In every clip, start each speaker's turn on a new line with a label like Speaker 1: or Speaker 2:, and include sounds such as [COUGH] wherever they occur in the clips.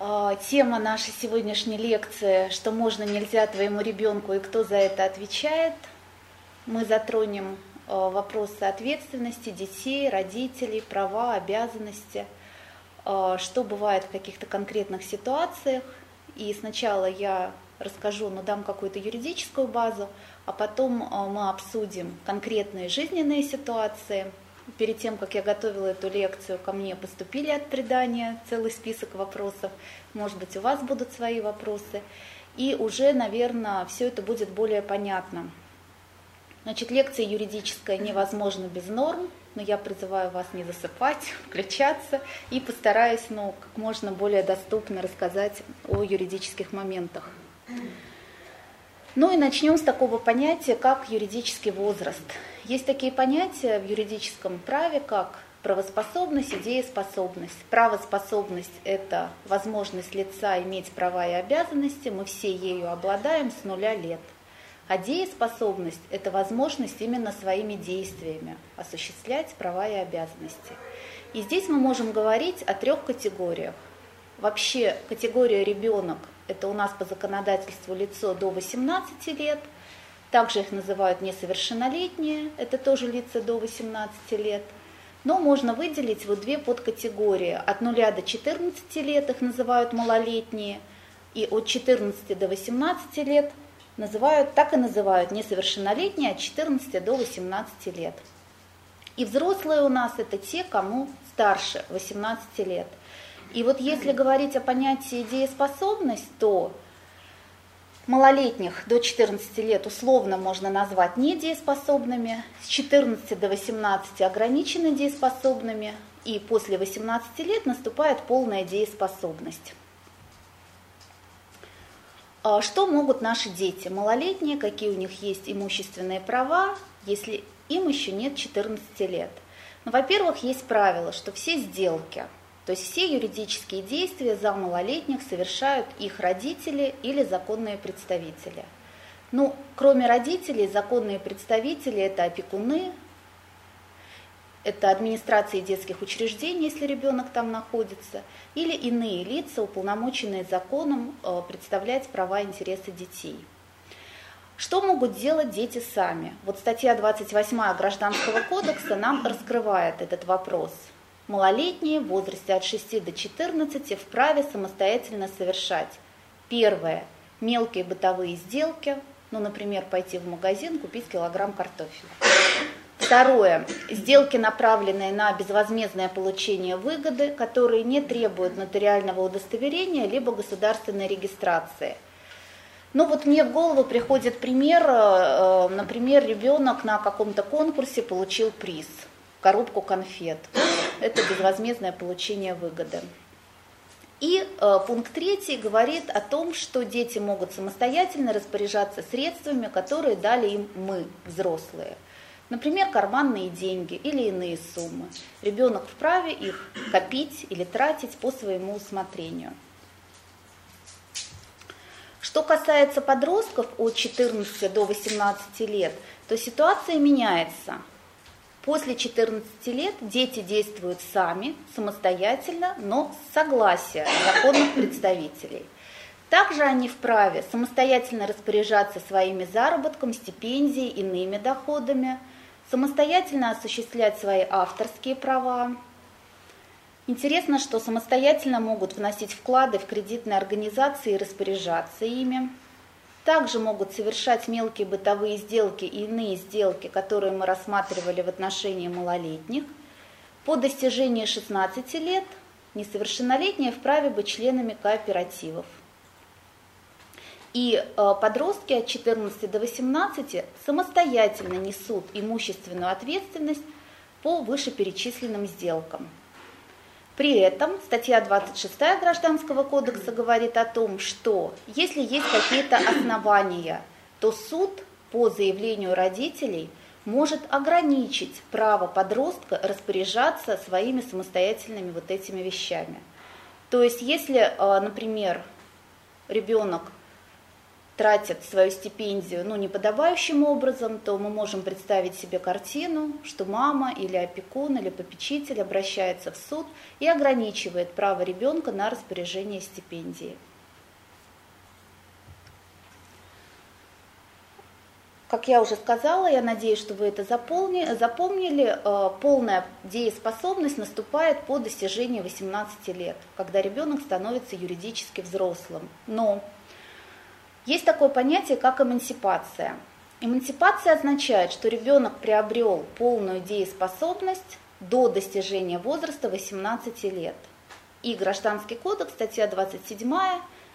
Speaker 1: А, тема нашей сегодняшней лекции «Что можно, нельзя твоему ребенку и кто за это отвечает». Мы затронем а, вопросы ответственности детей, родителей, права, обязанности, а, что бывает в каких-то конкретных ситуациях. И сначала я расскажу, но дам какую-то юридическую базу, а потом мы обсудим конкретные жизненные ситуации – перед тем, как я готовила эту лекцию, ко мне поступили от предания целый список вопросов. Может быть, у вас будут свои вопросы. И уже, наверное, все это будет более понятно. Значит, лекция юридическая невозможна без норм, но я призываю вас не засыпать, [LAUGHS] включаться и постараюсь ну, как можно более доступно рассказать о юридических моментах. Ну и начнем с такого понятия, как юридический возраст. Есть такие понятия в юридическом праве, как правоспособность и дееспособность. Правоспособность – это возможность лица иметь права и обязанности, мы все ею обладаем с нуля лет. А дееспособность – это возможность именно своими действиями осуществлять права и обязанности. И здесь мы можем говорить о трех категориях. Вообще категория ребенок – это у нас по законодательству лицо до 18 лет – также их называют несовершеннолетние, это тоже лица до 18 лет. Но можно выделить вот две подкатегории. От 0 до 14 лет их называют малолетние, и от 14 до 18 лет называют, так и называют несовершеннолетние от 14 до 18 лет. И взрослые у нас это те, кому старше 18 лет. И вот если говорить о понятии дееспособность, то малолетних до 14 лет условно можно назвать недееспособными, с 14 до 18 ограниченно дееспособными, и после 18 лет наступает полная дееспособность. А что могут наши дети малолетние, какие у них есть имущественные права, если им еще нет 14 лет? Ну, во-первых, есть правило, что все сделки – то есть все юридические действия за малолетних совершают их родители или законные представители. Ну, кроме родителей, законные представители – это опекуны, это администрации детских учреждений, если ребенок там находится, или иные лица, уполномоченные законом э, представлять права и интересы детей. Что могут делать дети сами? Вот статья 28 Гражданского кодекса нам раскрывает этот вопрос – малолетние в возрасте от 6 до 14 вправе самостоятельно совершать. Первое – мелкие бытовые сделки, ну, например, пойти в магазин, купить килограмм картофеля. Второе – сделки, направленные на безвозмездное получение выгоды, которые не требуют нотариального удостоверения либо государственной регистрации. Ну вот мне в голову приходит пример, э, например, ребенок на каком-то конкурсе получил приз – коробку конфет. Это безвозмездное получение выгоды. И э, пункт третий говорит о том, что дети могут самостоятельно распоряжаться средствами, которые дали им мы, взрослые. Например, карманные деньги или иные суммы. Ребенок вправе их копить или тратить по своему усмотрению. Что касается подростков от 14 до 18 лет, то ситуация меняется – После 14 лет дети действуют сами, самостоятельно, но с согласия законных представителей. Также они вправе самостоятельно распоряжаться своими заработком, стипендией, иными доходами, самостоятельно осуществлять свои авторские права. Интересно, что самостоятельно могут вносить вклады в кредитные организации и распоряжаться ими также могут совершать мелкие бытовые сделки и иные сделки, которые мы рассматривали в отношении малолетних. По достижении 16 лет несовершеннолетние вправе быть членами кооперативов. И э, подростки от 14 до 18 самостоятельно несут имущественную ответственность по вышеперечисленным сделкам. При этом статья 26 Гражданского кодекса говорит о том, что если есть какие-то основания, то суд по заявлению родителей может ограничить право подростка распоряжаться своими самостоятельными вот этими вещами. То есть если, э, например, ребенок тратит свою стипендию ну, неподобающим образом, то мы можем представить себе картину, что мама или опекун или попечитель обращается в суд и ограничивает право ребенка на распоряжение стипендии. Как я уже сказала, я надеюсь, что вы это запомнили э, полная дееспособность наступает по достижении 18 лет, когда ребенок становится юридически взрослым. Но есть такое понятие, как эмансипация. Эмансипация означает, что ребенок приобрел полную дееспособность до достижения возраста 18 лет. И Гражданский кодекс, статья 27,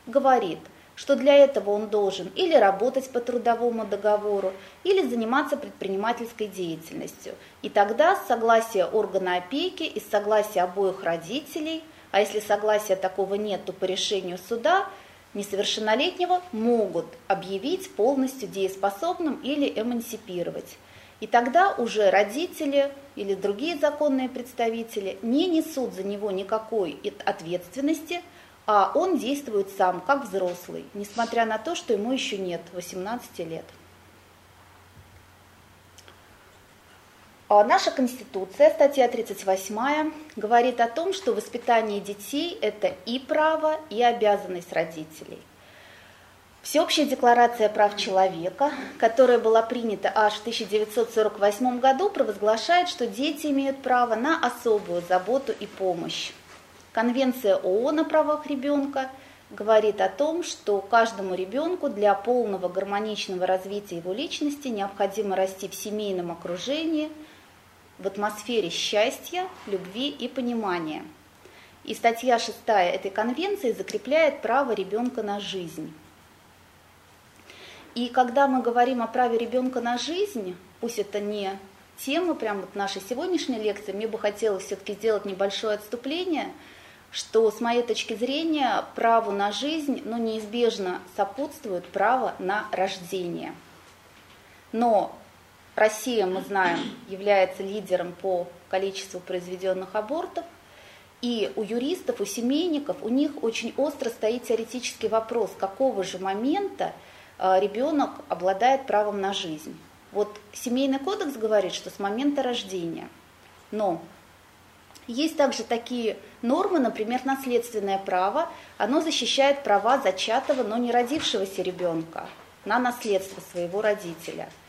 Speaker 1: говорит, что для этого он должен или работать по трудовому договору, или заниматься предпринимательской деятельностью. И тогда с согласия органа опеки и с согласия обоих родителей, а если согласия такого нет, то по решению суда – несовершеннолетнего могут объявить полностью дееспособным или эмансипировать. И тогда уже родители или другие законные представители не несут за него никакой ответственности, а он действует сам, как взрослый, несмотря на то, что ему еще нет 18 лет. Наша Конституция, статья 38, говорит о том, что воспитание детей – это и право, и обязанность родителей. Всеобщая декларация прав человека, которая была принята аж в 1948 году, провозглашает, что дети имеют право на особую заботу и помощь. Конвенция ООН о правах ребенка говорит о том, что каждому ребенку для полного гармоничного развития его личности необходимо расти в семейном окружении – в атмосфере счастья, любви и понимания. И статья 6 этой конвенции закрепляет право ребенка на жизнь. И когда мы говорим о праве ребенка на жизнь, пусть это не тема прям вот нашей сегодняшней лекции, мне бы хотелось все-таки сделать небольшое отступление, что с моей точки зрения праву на жизнь ну, неизбежно сопутствует право на рождение. Но Россия, мы знаем, является лидером по количеству произведенных абортов. И у юристов, у семейников, у них очень остро стоит теоретический вопрос, какого же момента э, ребенок обладает правом на жизнь. Вот семейный кодекс говорит, что с момента рождения. Но есть также такие нормы, например, наследственное право. Оно защищает права зачатого, но не родившегося ребенка на наследство своего родителя –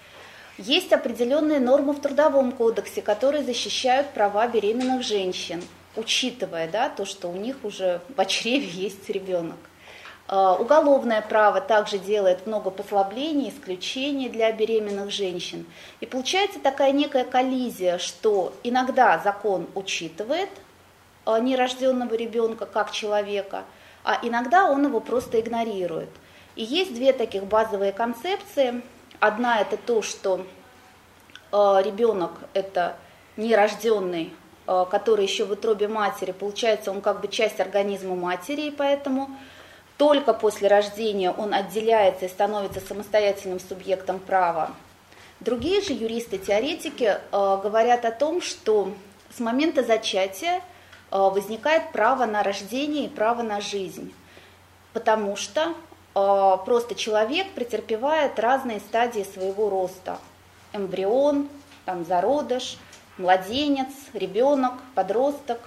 Speaker 1: есть определенные нормы в Трудовом кодексе, которые защищают права беременных женщин, учитывая да, то, что у них уже в чреве [LAUGHS] есть ребенок. А, уголовное право также делает много послаблений, исключений для беременных женщин. И получается такая некая коллизия, что иногда закон учитывает а, нерожденного ребенка как человека, а иногда он его просто игнорирует. И есть две таких базовые концепции – Одна это то, что э, ребенок это нерожденный, э, который еще в утробе матери, получается, он как бы часть организма матери, и поэтому только после рождения он отделяется и становится самостоятельным субъектом права. Другие же юристы-теоретики э, говорят о том, что с момента зачатия возникает право на рождение и право на жизнь, потому что просто человек претерпевает разные стадии своего роста. Эмбрион, там, зародыш, младенец, ребенок, подросток,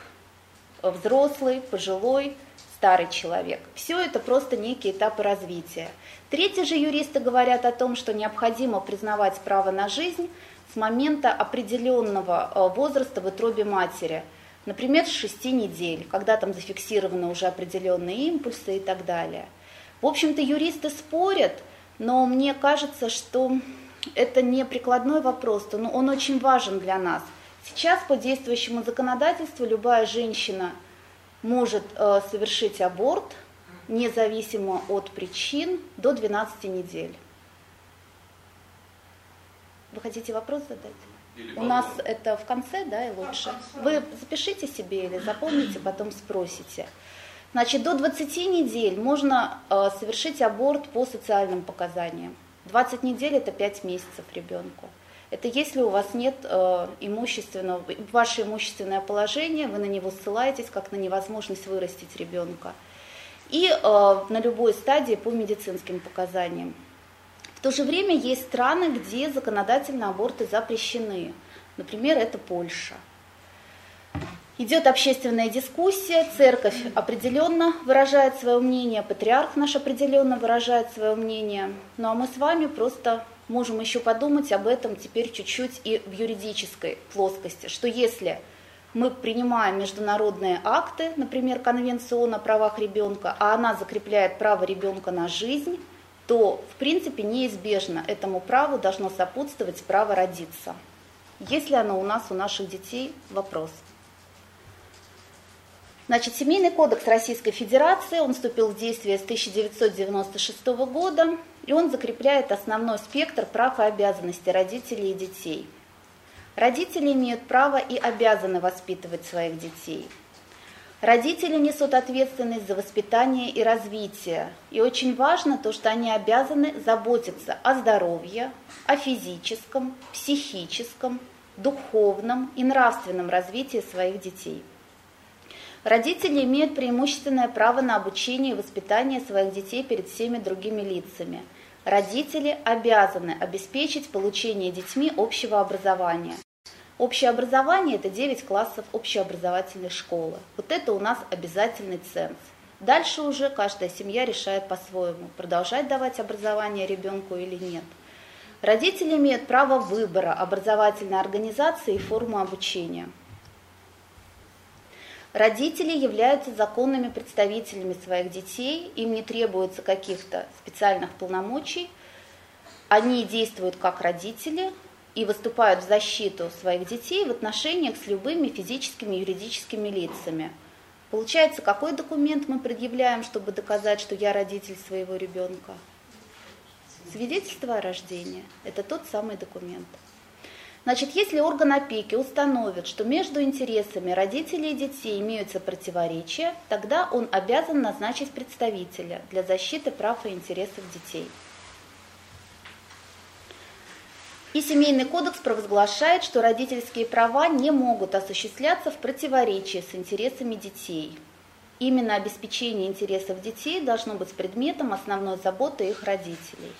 Speaker 1: взрослый, пожилой, старый человек. Все это просто некие этапы развития. Третьи же юристы говорят о том, что необходимо признавать право на жизнь с момента определенного а, возраста в утробе матери, например, с 6 недель, когда там зафиксированы уже определенные импульсы и так далее – в общем-то, юристы спорят, но мне кажется, что это не прикладной вопрос, но он очень важен для нас. Сейчас по действующему законодательству любая женщина может э, совершить аборт независимо от причин до 12 недель. Вы хотите вопрос задать? У нас это в конце, да, и лучше. Вы запишите себе или запомните, потом спросите. Значит, до 20 недель можно э, совершить аборт по социальным показаниям. 20 недель это 5 месяцев ребенку. Это если у вас нет э, имущественного, ваше имущественное положение, вы на него ссылаетесь как на невозможность вырастить ребенка. И э, на любой стадии по медицинским показаниям. В то же время есть страны, где законодательно аборты запрещены. Например, это Польша. Идет общественная дискуссия, церковь определенно выражает свое мнение, патриарх наш определенно выражает свое мнение. Ну а мы с вами просто можем еще подумать об этом теперь чуть-чуть и в юридической плоскости, что если мы принимаем международные акты, например, Конвенцию о правах ребенка, а она закрепляет право ребенка на жизнь, то, в принципе, неизбежно этому праву должно сопутствовать право родиться. Если оно у нас, у наших детей, вопрос. Значит, Семейный кодекс Российской Федерации, он вступил в действие с 1996 года, и он закрепляет основной спектр прав и обязанностей родителей и детей. Родители имеют право и обязаны воспитывать своих детей. Родители несут ответственность за воспитание и развитие. И очень важно то, что они обязаны заботиться о здоровье, о физическом, психическом, духовном и нравственном развитии своих детей. Родители имеют преимущественное право на обучение и воспитание своих детей перед всеми другими лицами – родители обязаны обеспечить получение детьми общего образования. Общее образование – это 9 классов общеобразовательной школы. Вот это у нас обязательный ценз. Дальше уже каждая семья решает по-своему, продолжать давать образование ребенку или нет. Родители имеют право выбора образовательной организации и формы обучения. Родители являются законными представителями своих детей, им не требуется каких-то специальных полномочий, они действуют как родители и выступают в защиту своих детей в отношениях с любыми физическими и юридическими лицами. Получается, какой документ мы предъявляем, чтобы доказать, что я родитель своего ребенка? Свидетельство о рождении – это тот самый документ. Значит, если орган опеки установит, что между интересами родителей и детей имеются противоречия, тогда он обязан назначить представителя для защиты прав и интересов детей. И Семейный кодекс провозглашает, что родительские права не могут осуществляться в противоречии с интересами детей. Именно обеспечение интересов детей должно быть предметом основной заботы их родителей.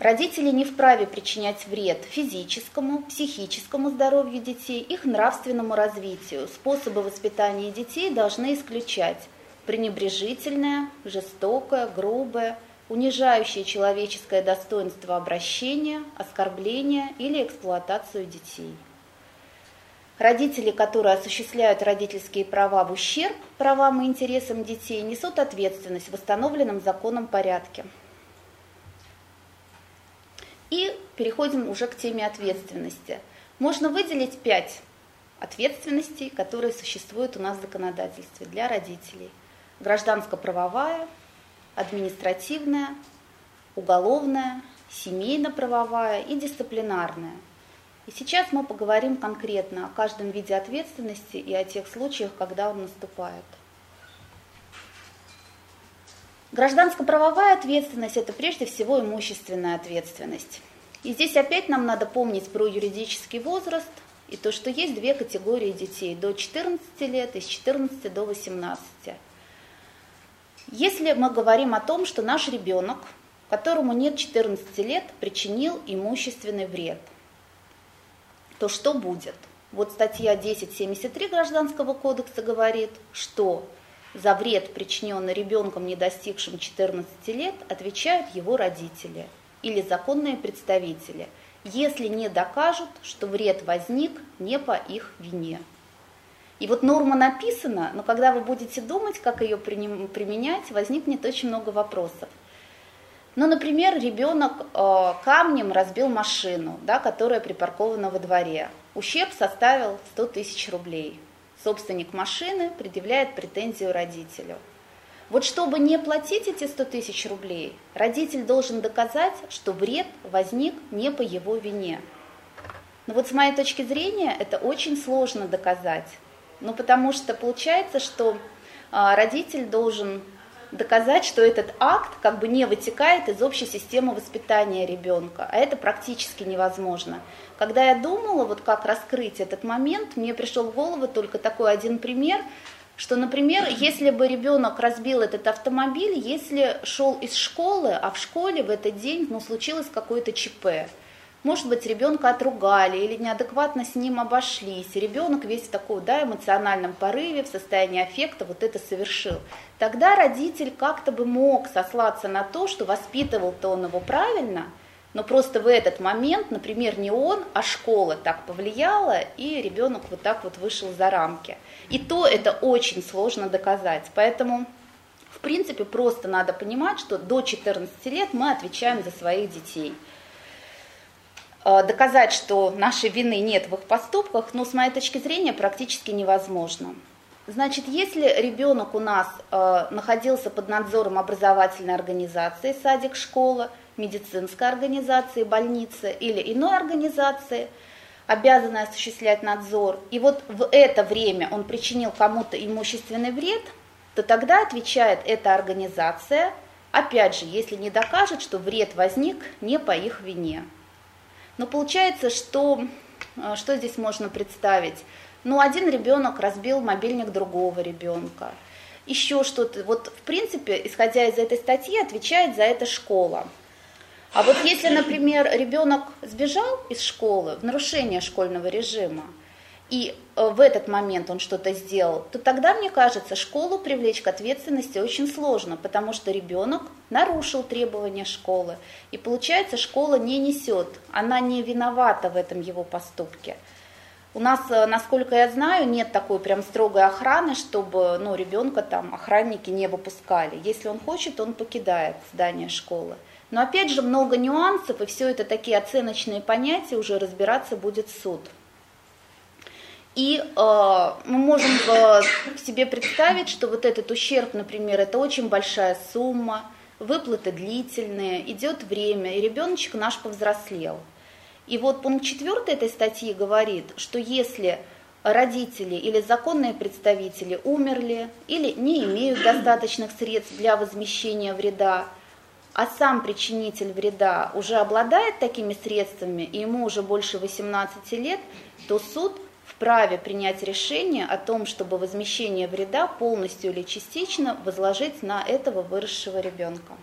Speaker 1: Родители не вправе причинять вред физическому, психическому здоровью детей, их нравственному развитию. Способы воспитания детей должны исключать пренебрежительное, жестокое, грубое, унижающее человеческое достоинство обращение, оскорбление или эксплуатацию детей. Родители, которые осуществляют родительские права в ущерб правам и интересам детей, несут ответственность в восстановленном законом порядке. И переходим уже к теме ответственности. Можно выделить пять ответственностей, которые существуют у нас в законодательстве для родителей. Гражданско-правовая, административная, уголовная, семейно-правовая и дисциплинарная. И сейчас мы поговорим конкретно о каждом виде ответственности и о тех случаях, когда он наступает. Гражданско-правовая ответственность – это прежде всего имущественная ответственность. И здесь опять нам надо помнить про юридический возраст и то, что есть две категории детей – до 14 лет и с 14 до 18. Если мы говорим о том, что наш ребенок, которому нет 14 лет, причинил имущественный вред, то что будет? Вот статья 1073 Гражданского кодекса говорит, что за вред, причиненный ребенком, не достигшим 14 лет, отвечают его родители или законные представители, если не докажут, что вред возник не по их вине. И вот норма написана, но когда вы будете думать, как ее применять, возникнет очень много вопросов. Ну, например, ребенок э, камнем разбил машину, да, которая припаркована во дворе. Ущерб составил 100 тысяч рублей собственник машины предъявляет претензию родителю. Вот чтобы не платить эти 100 тысяч рублей, родитель должен доказать, что вред возник не по его вине. Но вот с моей точки зрения это очень сложно доказать. Ну, потому что получается, что а, родитель должен доказать, что этот акт как бы не вытекает из общей системы воспитания ребенка, а это практически невозможно. Когда я думала, вот как раскрыть этот момент, мне пришел в голову только такой один пример, что, например, если бы ребенок разбил этот автомобиль, если шел из школы, а в школе в этот день ну, случилось какое-то ЧП, может быть, ребенка отругали или неадекватно с ним обошлись. Ребенок весь в таком да, эмоциональном порыве, в состоянии аффекта вот это совершил. Тогда родитель как-то бы мог сослаться на то, что воспитывал-то он его правильно, но просто в этот момент, например, не он, а школа так повлияла, и ребенок вот так вот вышел за рамки. И то это очень сложно доказать. Поэтому, в принципе, просто надо понимать, что до 14 лет мы отвечаем за своих детей – доказать, что нашей вины нет в их поступках, ну, с моей точки зрения, практически невозможно. Значит, если ребенок у нас э, находился под надзором образовательной организации, садик, школа, медицинской организации, больницы или иной организации, обязанной осуществлять надзор, и вот в это время он причинил кому-то имущественный вред, то тогда отвечает эта организация, опять же, если не докажет, что вред возник не по их вине. Но получается, что, э, что здесь можно представить? Ну, один ребенок разбил мобильник другого ребенка. Еще что-то. Вот, в принципе, исходя из этой статьи, отвечает за это школа. А вот если, например, ребенок сбежал из школы в нарушение школьного режима, и э, в этот момент он что-то сделал, то тогда, мне кажется, школу привлечь к ответственности очень сложно, потому что ребенок нарушил требования школы. И получается, школа не несет, она не виновата в этом его поступке. У нас, э, насколько я знаю, нет такой прям строгой охраны, чтобы ну, ребенка там охранники не выпускали. Если он хочет, он покидает здание школы. Но опять же много нюансов, и все это такие оценочные понятия, уже разбираться будет суд. И э, мы можем э, себе представить, что вот этот ущерб, например, это очень большая сумма, выплаты длительные, идет время, и ребеночек наш повзрослел. И вот пункт четвертый этой статьи говорит, что если родители или законные представители умерли или не имеют достаточных средств для возмещения вреда, а сам причинитель вреда уже обладает такими средствами, и ему уже больше 18 лет, то суд вправе принять решение о том, чтобы возмещение вреда полностью или частично возложить на этого выросшего ребенка.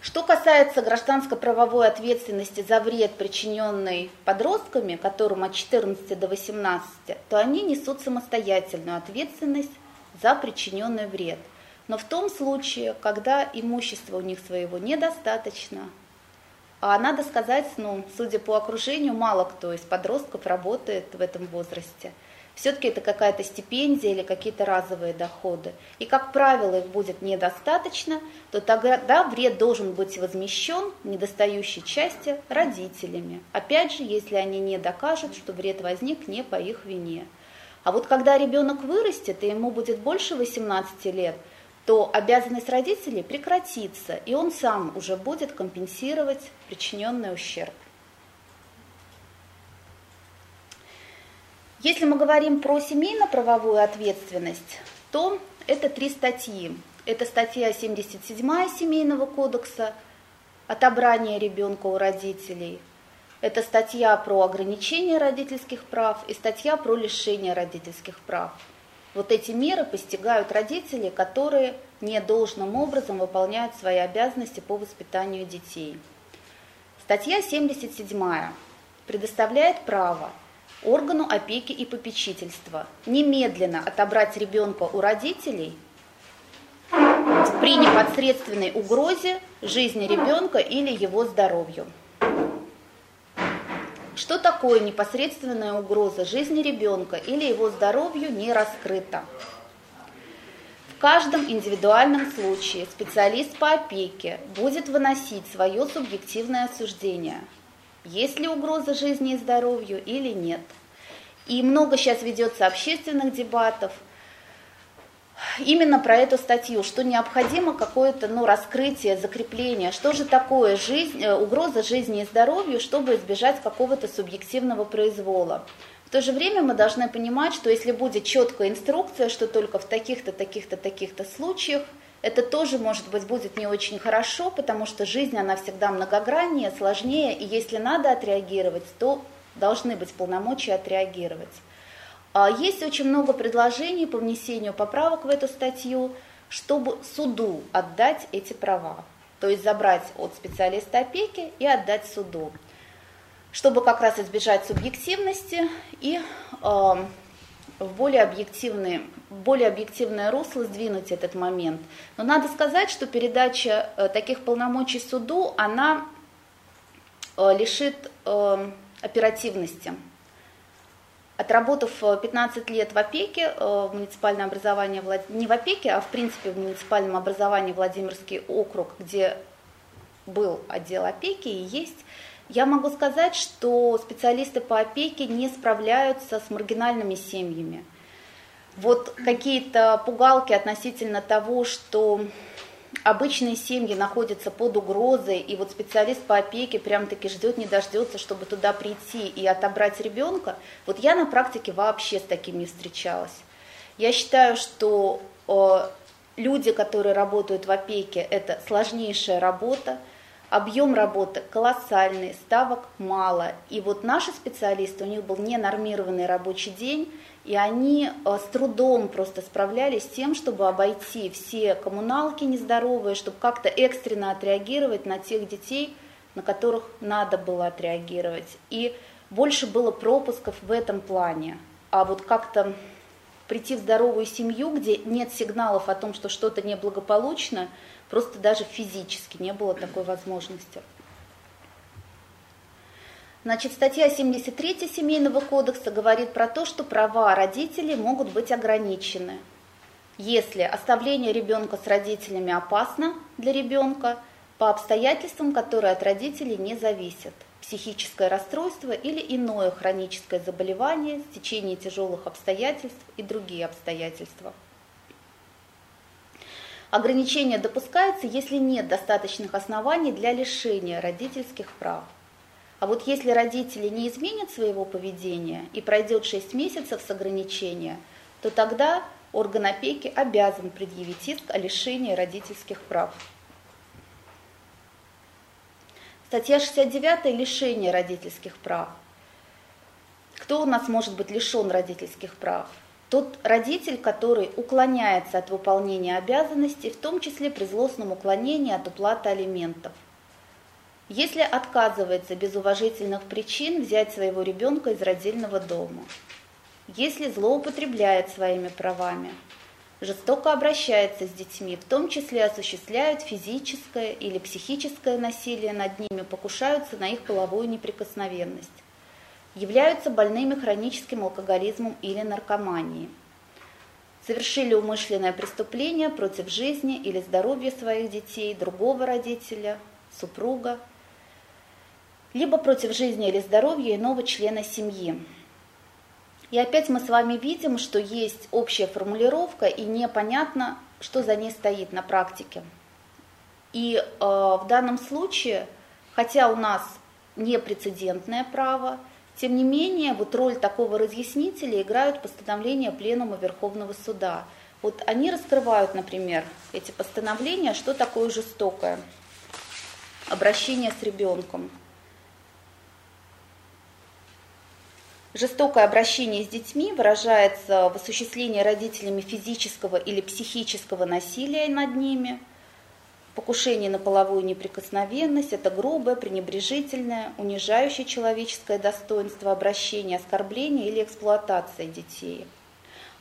Speaker 1: Что касается гражданско-правовой ответственности за вред, причиненный подростками, которым от 14 до 18, то они несут самостоятельную ответственность за причиненный вред. Но в том случае, когда имущества у них своего недостаточно, а надо сказать, ну, судя по окружению, мало кто из подростков работает в этом возрасте. Все-таки это какая-то стипендия или какие-то разовые доходы. И, как правило, их будет недостаточно, то тогда вред должен быть возмещен недостающей части родителями. Опять же, если они не докажут, что вред возник не по их вине. А вот когда ребенок вырастет, и ему будет больше 18 лет – то обязанность родителей прекратится, и он сам уже будет компенсировать причиненный ущерб. Если мы говорим про семейно-правовую ответственность, то это три статьи. Это статья 77 Семейного кодекса «Отобрание ребенка у родителей», это статья про ограничение родительских прав и статья про лишение родительских прав – вот эти меры постигают родители, которые не должным образом выполняют свои обязанности по воспитанию детей. Статья 77 предоставляет право органу опеки и попечительства немедленно отобрать ребенка у родителей при непосредственной угрозе жизни ребенка или его здоровью. Что такое непосредственная угроза жизни ребенка или его здоровью не раскрыта? В каждом индивидуальном случае специалист по опеке будет выносить свое субъективное осуждение, есть ли угроза жизни и здоровью или нет. И много сейчас ведется общественных дебатов. Именно про эту статью, что необходимо какое-то ну, раскрытие, закрепление, что же такое жизнь, э, угроза жизни и здоровью, чтобы избежать какого-то субъективного произвола. В то же время мы должны понимать, что если будет четкая инструкция, что только в таких-то, таких-то, таких-то случаях, это тоже, может быть, будет не очень хорошо, потому что жизнь, она всегда многограннее, сложнее, и если надо отреагировать, то должны быть полномочия отреагировать. А есть очень много предложений по внесению поправок в эту статью, чтобы суду отдать эти права. То есть забрать от специалиста опеки и отдать суду. Чтобы как раз избежать субъективности и э, в более, объективные, более объективное русло сдвинуть этот момент. Но надо сказать, что передача э, таких полномочий суду, она э, лишит э, оперативности. Отработав 15 э, лет в опеке, э, в муниципальном образовании, не в опеке, а в принципе в муниципальном образовании Владимирский округ, где был отдел опеки и есть, я могу сказать, что специалисты по опеке не справляются с маргинальными семьями. Вот какие-то пугалки относительно того, что обычные семьи находятся под угрозой, и вот специалист по опеке прям-таки ждет, не дождется, чтобы туда прийти и отобрать ребенка, вот я на практике вообще с таким не встречалась. Я считаю, что э, люди, которые работают в опеке, это сложнейшая работа, объем работы колоссальный, ставок мало. И вот наши специалисты, у них был ненормированный рабочий день, и они э, с трудом просто справлялись с тем, чтобы обойти все коммуналки нездоровые, чтобы как-то экстренно отреагировать на тех детей, на которых надо было отреагировать. И больше было пропусков в этом плане. А вот как-то прийти в здоровую семью, где нет сигналов о том, что что-то неблагополучно, просто даже физически не было такой возможности. Значит, статья 73 Семейного кодекса говорит про то, что права родителей могут быть ограничены. Если оставление ребенка с родителями опасно для ребенка по обстоятельствам, которые от родителей не зависят. Психическое расстройство или иное хроническое заболевание, стечение тяжелых обстоятельств и другие обстоятельства. Ограничение допускается, если нет достаточных оснований для лишения родительских прав. А вот если родители не изменят своего поведения и пройдет 6 месяцев с ограничения, то тогда орган опеки обязан предъявить иск о лишении родительских прав. Статья 69 – лишение родительских прав. Кто у нас может быть лишен родительских прав? Тот родитель, который уклоняется от выполнения обязанностей, в том числе при злостном уклонении от уплаты алиментов – если отказывается без уважительных причин взять своего ребенка из родильного дома, если злоупотребляет своими правами, жестоко обращается с детьми, в том числе осуществляют физическое или психическое насилие над ними, покушаются на их половую неприкосновенность, являются больными хроническим алкоголизмом или наркоманией, совершили умышленное преступление против жизни или здоровья своих детей, другого родителя, супруга, либо против жизни или здоровья иного члена семьи. И опять мы с вами видим, что есть общая формулировка, и непонятно, что за ней стоит на практике. И э, в данном случае, хотя у нас непрецедентное право, тем не менее, вот роль такого разъяснителя играют постановления Пленума Верховного Суда. Вот они раскрывают, например, эти постановления, что такое жестокое обращение с ребенком – Жестокое обращение с детьми выражается в осуществлении родителями физического или психического насилия над ними, покушение на половую неприкосновенность, это грубое, пренебрежительное, унижающее человеческое достоинство обращение, оскорбление или эксплуатация детей.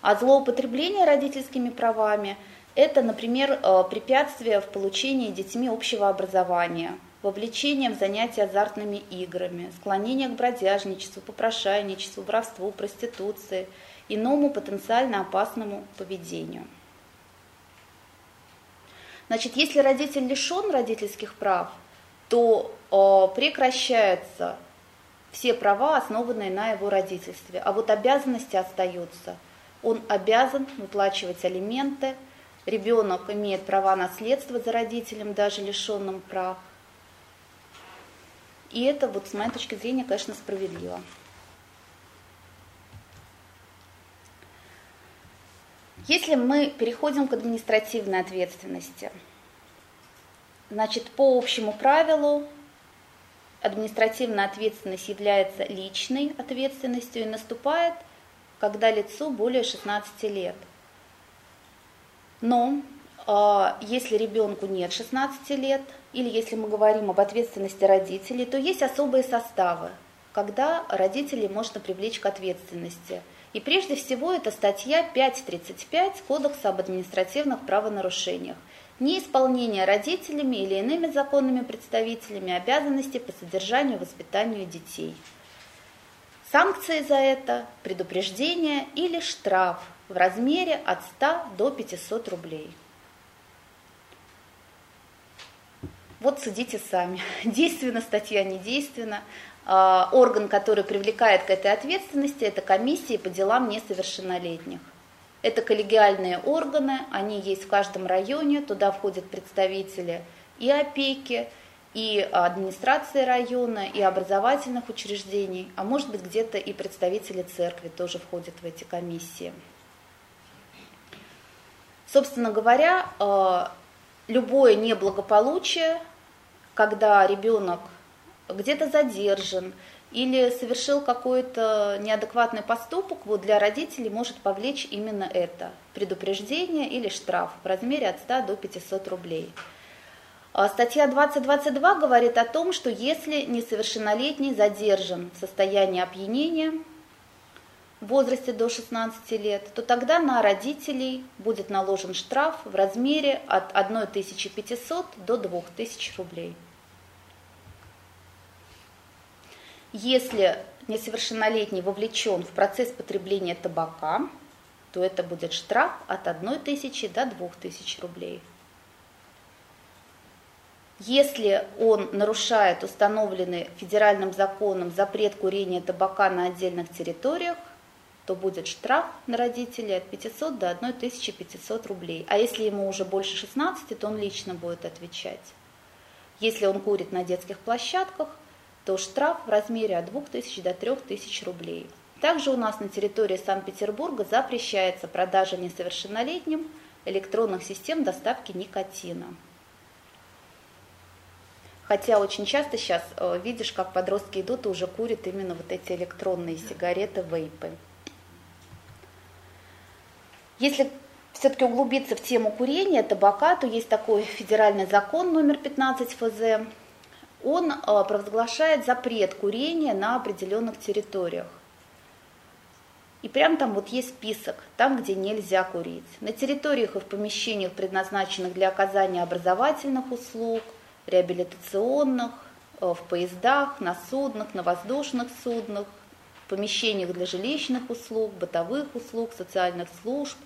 Speaker 1: А злоупотребление родительскими правами – это, например, э, препятствие в получении детьми общего образования – вовлечение в занятия азартными играми, склонение к бродяжничеству, попрошайничеству, воровству, проституции, иному потенциально опасному поведению. Значит, если родитель лишен родительских прав, то э, прекращаются все права, основанные на его родительстве, а вот обязанности остаются он обязан выплачивать алименты, ребенок имеет права наследства за родителем, даже лишенным прав. И это, вот с моей точки зрения, конечно, справедливо. Если мы переходим к административной ответственности, значит, по общему правилу административная ответственность является личной ответственностью и наступает, когда лицу более 16 лет. Но э, если ребенку нет 16 лет, или если мы говорим об ответственности родителей, то есть особые составы, когда родителей можно привлечь к ответственности. И прежде всего это статья 5.35 Кодекса об административных правонарушениях – неисполнение родителями или иными законными представителями обязанностей по содержанию и воспитанию детей. Санкции за это – предупреждение или штраф в размере от 100 до 500 рублей. Вот судите сами, [LAUGHS] действенна статья, не действенна. А, орган, который привлекает к этой ответственности, это комиссия по делам несовершеннолетних. Это коллегиальные органы, они есть в каждом районе, туда входят представители и опеки, и администрации района, и образовательных учреждений, а может быть где-то и представители церкви тоже входят в эти комиссии. Собственно говоря, э, любое неблагополучие, когда ребенок где-то задержан, или совершил какой-то неадекватный поступок, вот для родителей может повлечь именно это – предупреждение или штраф в размере от 100 до 500 рублей. А статья 2022 говорит о том, что если несовершеннолетний задержан в состоянии опьянения в возрасте до 16 лет, то тогда на родителей будет наложен штраф в размере от 1500 до 2000 рублей. Если несовершеннолетний вовлечен в процесс потребления табака, то это будет штраф от 1 тысячи до 2 тысяч рублей. Если он нарушает установленный федеральным законом запрет курения табака на отдельных территориях, то будет штраф на родителей от 500 до 1500 рублей. А если ему уже больше 16, то он лично будет отвечать. Если он курит на детских площадках, то штраф в размере от 2000 до 3000 рублей. Также у нас на территории Санкт-Петербурга запрещается продажа несовершеннолетним электронных систем доставки никотина. Хотя очень часто сейчас э, видишь, как подростки идут и уже курят именно вот эти электронные сигареты, вейпы. Если все-таки углубиться в тему курения, табака, то есть такой [LAUGHS] федеральный закон номер 15 ФЗ, он э, провозглашает запрет курения на определенных территориях. И прям там вот есть список, там, где нельзя курить. На территориях и в помещениях, предназначенных для оказания образовательных услуг, реабилитационных, э, в поездах, на суднах, на воздушных суднах, в помещениях для жилищных услуг, бытовых услуг, социальных служб,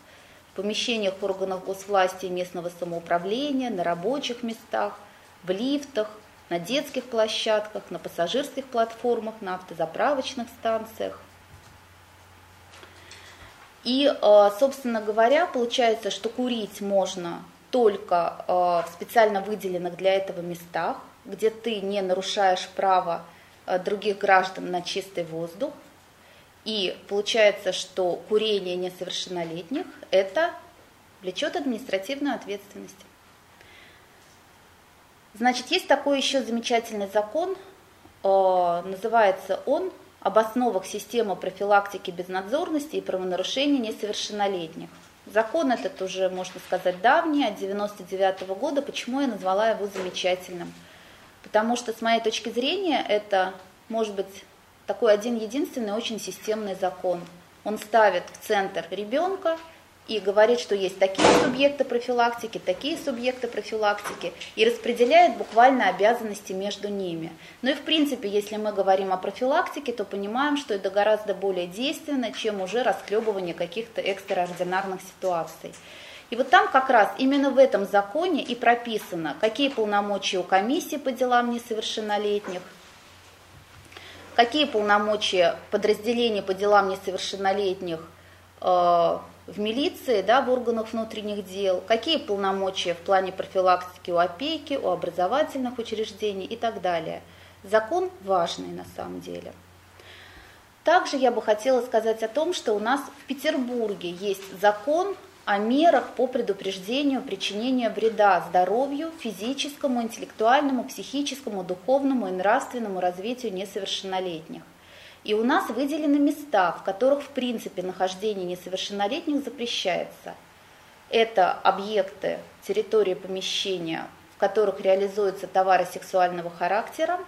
Speaker 1: в помещениях органов госвласти и местного самоуправления, на рабочих местах, в лифтах – на детских площадках, на пассажирских платформах, на автозаправочных станциях. И, э, собственно говоря, получается, что курить можно только э, в специально выделенных для этого местах, где ты не нарушаешь право э, других граждан на чистый воздух. И получается, что курение несовершеннолетних – это влечет административную ответственность. Значит, есть такой еще замечательный закон, э, называется он об основах системы профилактики безнадзорности и правонарушений несовершеннолетних. Закон этот уже, можно сказать, давний, от 99 -го года. Почему я назвала его замечательным? Потому что, с моей точки зрения, это, может быть, такой один единственный очень системный закон. Он ставит в центр ребенка – и говорит, что есть такие субъекты профилактики, такие субъекты профилактики, и распределяет буквально обязанности между ними. Ну и в принципе, если мы говорим о профилактике, то понимаем, что это гораздо более действенно, чем уже расхлебывание каких-то экстраординарных ситуаций. И вот там как раз именно в этом законе и прописано, какие полномочия у комиссии по делам несовершеннолетних, какие полномочия подразделения по делам несовершеннолетних – в милиции, да, в органах внутренних дел, какие полномочия в плане профилактики у опеки, у образовательных учреждений и так далее. Закон важный на самом деле. Также я бы хотела сказать о том, что у нас в Петербурге есть закон о мерах по предупреждению причинения вреда здоровью, физическому, интеллектуальному, психическому, духовному и нравственному развитию несовершеннолетних. И у нас выделены места, в которых в принципе нахождение несовершеннолетних запрещается. Это объекты, территории помещения, в которых реализуются товары сексуального характера,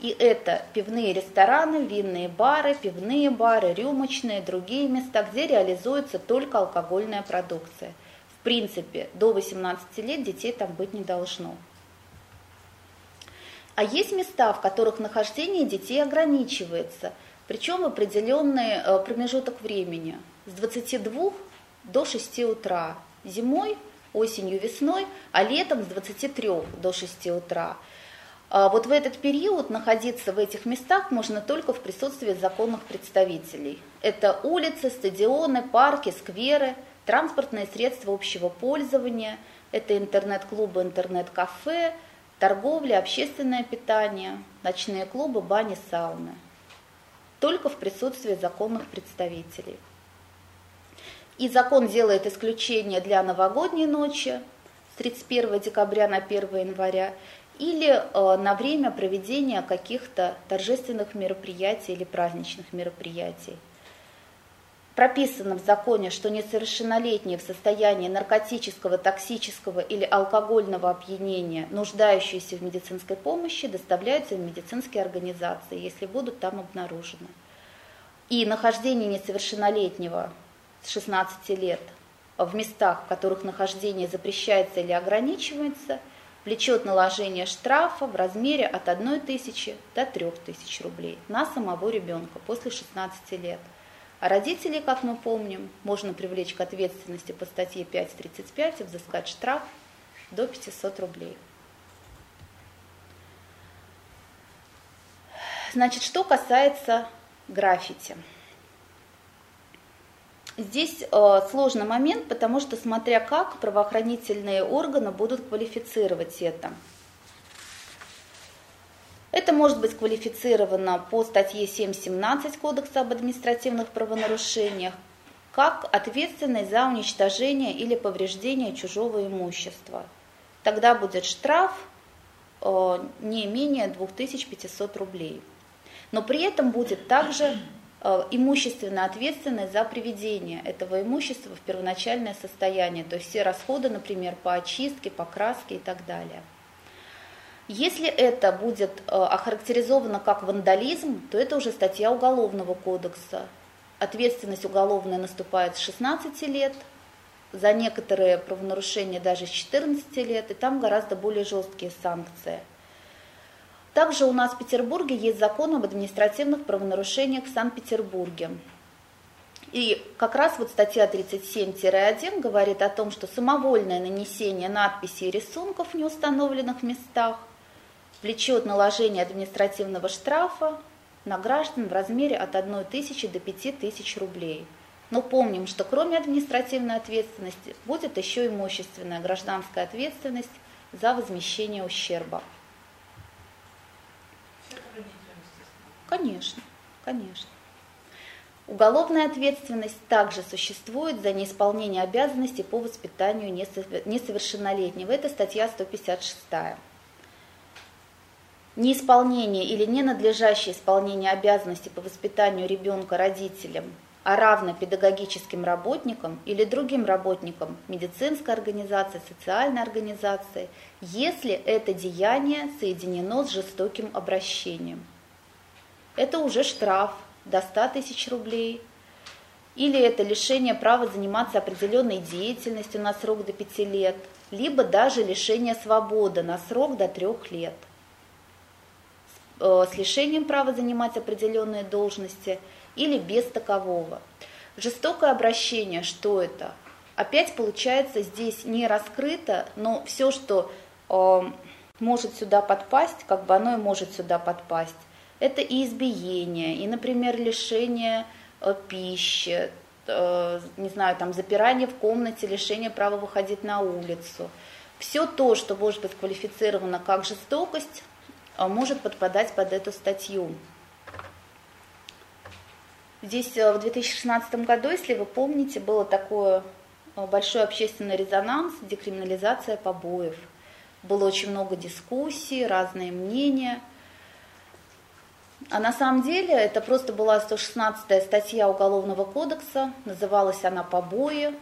Speaker 1: и это пивные рестораны, винные бары, пивные бары, рюмочные, другие места, где реализуется только алкогольная продукция. В принципе, до 18 лет детей там быть не должно. А есть места, в которых нахождение детей ограничивается, причем в определенный э, промежуток времени, с 22 до 6 утра, зимой, осенью, весной, а летом с 23 до 6 утра. А вот в этот период находиться в этих местах можно только в присутствии законных представителей. Это улицы, стадионы, парки, скверы, транспортные средства общего пользования, это интернет-клубы, интернет-кафе, торговля, общественное питание, ночные клубы, бани, сауны. Только в присутствии законных представителей. И закон делает исключение для новогодней ночи с 31 декабря на 1 января или э, на время проведения каких-то торжественных мероприятий или праздничных мероприятий. Прописано в законе, что несовершеннолетние в состоянии наркотического, токсического или алкогольного опьянения, нуждающиеся в медицинской помощи, доставляются в медицинские организации, если будут там обнаружены. И нахождение несовершеннолетнего с 16 лет в местах, в которых нахождение запрещается или ограничивается, влечет наложение штрафа в размере от 1 тысячи до 3 тысяч рублей на самого ребенка после 16 лет – а родителей, как мы помним, можно привлечь к ответственности по статье 5.35 и взыскать штраф до 500 рублей. Значит, что касается граффити. Здесь э, сложный момент, потому что смотря как правоохранительные органы будут квалифицировать это. Это может быть квалифицировано по статье 7.17 Кодекса об административных правонарушениях как ответственность за уничтожение или повреждение чужого имущества. Тогда будет штраф э, не менее 2500 рублей. Но при этом будет также э, имущественная ответственность за приведение этого имущества в первоначальное состояние, то есть все расходы, например, по очистке, покраске и так далее. Если это будет э, охарактеризовано как вандализм, то это уже статья Уголовного кодекса. Ответственность уголовная наступает с 16 лет, за некоторые правонарушения даже с 14 лет, и там гораздо более жесткие санкции. Также у нас в Петербурге есть закон об административных правонарушениях в Санкт-Петербурге. И как раз вот статья 37-1 говорит о том, что самовольное нанесение надписей и рисунков в неустановленных местах – влечет наложение административного штрафа на граждан в размере от 1 тысячи до 5 тысяч рублей. Но помним, что кроме административной ответственности будет еще имущественная гражданская ответственность за возмещение ущерба. Конечно, конечно. Уголовная ответственность также существует за неисполнение обязанностей по воспитанию несовершеннолетнего. Это статья 156. Неисполнение или ненадлежащее исполнение обязанностей по воспитанию ребенка родителям, а равно педагогическим работникам или другим работникам медицинской организации, социальной организации, если это деяние соединено с жестоким обращением. Это уже штраф до 100 тысяч рублей, или это лишение права заниматься определенной деятельностью на срок до 5 лет, либо даже лишение свободы на срок до 3 лет – с лишением права занимать определенные должности или без такового. Жестокое обращение, что это? Опять получается здесь не раскрыто, но все, что э, может сюда подпасть, как бы оно и может сюда подпасть. Это и избиение, и, например, лишение э, пищи, э, не знаю, там запирание в комнате, лишение права выходить на улицу. Все то, что может быть квалифицировано как жестокость, э, может подпадать под эту статью. Здесь в 2016 году, если вы помните, было такое большой общественный резонанс, декриминализация побоев. Было очень много дискуссий, разные мнения – а на самом деле это просто была 116 статья Уголовного кодекса, называлась она «Побои»,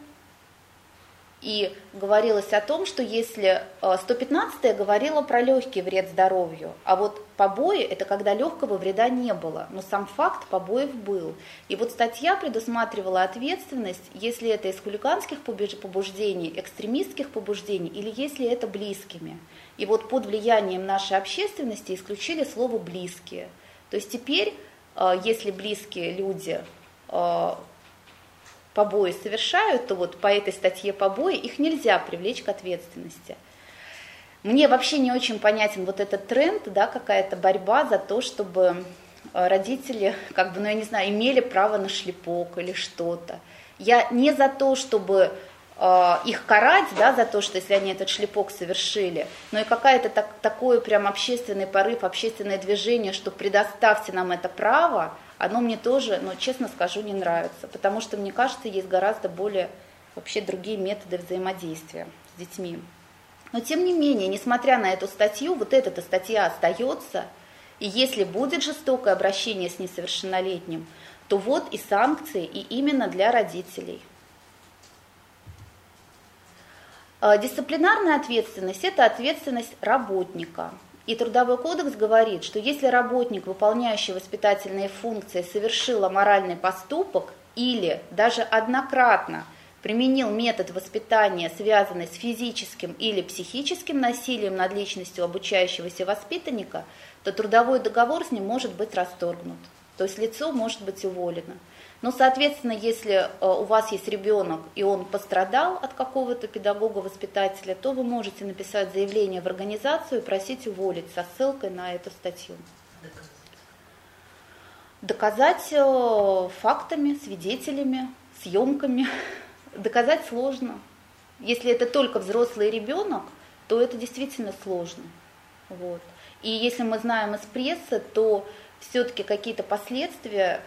Speaker 1: и говорилось о том, что если 115 э, говорила про легкий вред здоровью, а вот побои – это когда легкого вреда не было, но сам факт побоев был. И вот статья предусматривала ответственность, если это из хулиганских побуждений, экстремистских побуждений или если это близкими. И вот под влиянием нашей общественности исключили слово «близкие». То есть теперь, э, если близкие люди э, побои совершают, то вот по этой статье побои их нельзя привлечь к ответственности. Мне вообще не очень понятен вот этот тренд, да, какая-то борьба за то, чтобы э, родители, как бы, ну я не знаю, имели право на шлепок или что-то. Я не за то, чтобы Э, их карать, да, за то, что если они этот шлепок совершили, но и какая-то так, такое прям общественный порыв, общественное движение, что предоставьте нам это право, оно мне тоже, ну, честно скажу, не нравится, потому что, мне кажется, есть гораздо более вообще другие методы взаимодействия с детьми. Но тем не менее, несмотря на эту статью, вот эта статья остается, и если будет жестокое обращение с несовершеннолетним, то вот и санкции, и именно для родителей – Э, дисциплинарная ответственность – это ответственность работника. И Трудовой кодекс говорит, что если работник, выполняющий воспитательные функции, совершил аморальный поступок или даже однократно применил метод воспитания, связанный с физическим или психическим насилием над личностью обучающегося воспитанника, то трудовой договор с ним может быть расторгнут. То есть лицо может быть уволено. Но, соответственно, если э, у вас есть ребенок, и он пострадал от какого-то педагога-воспитателя, то вы можете написать заявление в организацию и просить уволить со ссылкой на эту статью. Доказать э, фактами, свидетелями, съемками. [LAUGHS] Доказать сложно. Если это только взрослый ребенок, то это действительно сложно. Вот. И если мы знаем из прессы, то все-таки какие-то последствия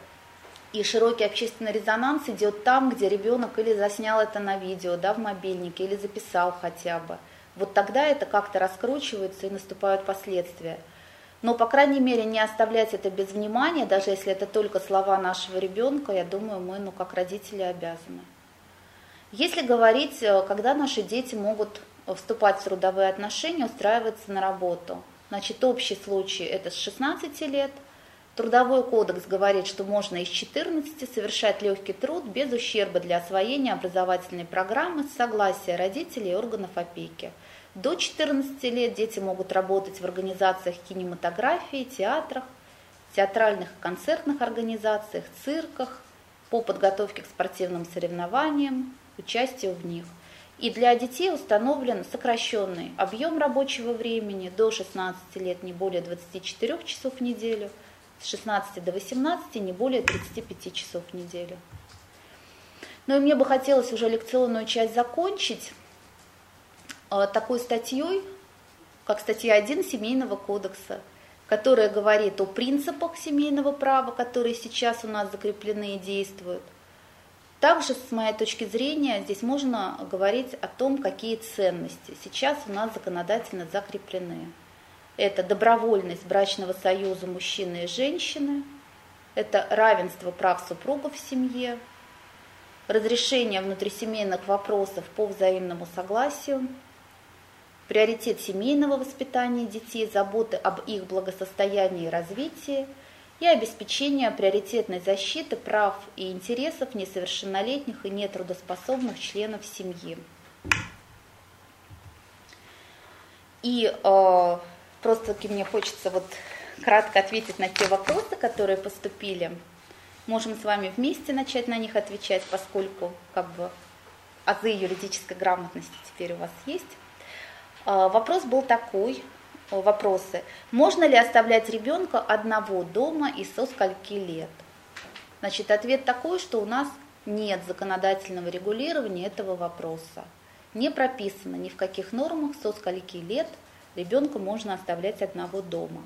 Speaker 1: и широкий общественный резонанс идет там, где ребенок или заснял это на видео, да, в мобильнике, или записал хотя бы. Вот тогда это как-то раскручивается и наступают последствия. Но, по крайней мере, не оставлять это без внимания, даже если это только слова нашего ребенка, я думаю, мы, ну, как родители, обязаны. Если говорить, э, когда наши дети могут вступать в трудовые отношения, устраиваться на работу, значит, общий случай это с 16 лет – Трудовой кодекс говорит, что можно из 14 совершать легкий труд без ущерба для освоения образовательной программы с согласия родителей и органов опеки. До 14 лет дети могут работать в организациях кинематографии, театрах, театральных и концертных организациях, цирках, по подготовке к спортивным соревнованиям, участию в них. И для детей установлен сокращенный объем рабочего времени до 16 лет не более 24 часов в неделю – с 16 до 18 не более 35 часов в неделю. Ну и мне бы хотелось уже лекционную часть закончить э, такой статьей, как статья 1 Семейного кодекса, которая говорит о принципах семейного права, которые сейчас у нас закреплены и действуют. Также, с моей точки зрения, здесь можно говорить о том, какие ценности сейчас у нас законодательно закреплены. Это добровольность брачного союза мужчины и женщины, это равенство прав супругов в семье, разрешение внутрисемейных вопросов по взаимному согласию, приоритет семейного воспитания детей, заботы об их благосостоянии и развитии и обеспечение приоритетной защиты прав и интересов несовершеннолетних и нетрудоспособных членов семьи. И э, Просто-таки мне хочется вот кратко ответить на те вопросы, которые поступили. Можем с вами вместе начать на них отвечать, поскольку как бы азы юридической грамотности теперь у вас есть. А, вопрос был такой, вопросы. Можно ли оставлять ребенка одного дома и со скольки лет? Значит, ответ такой, что у нас нет законодательного регулирования этого вопроса. Не прописано ни в каких нормах, со скольки лет ребенка можно оставлять одного дома.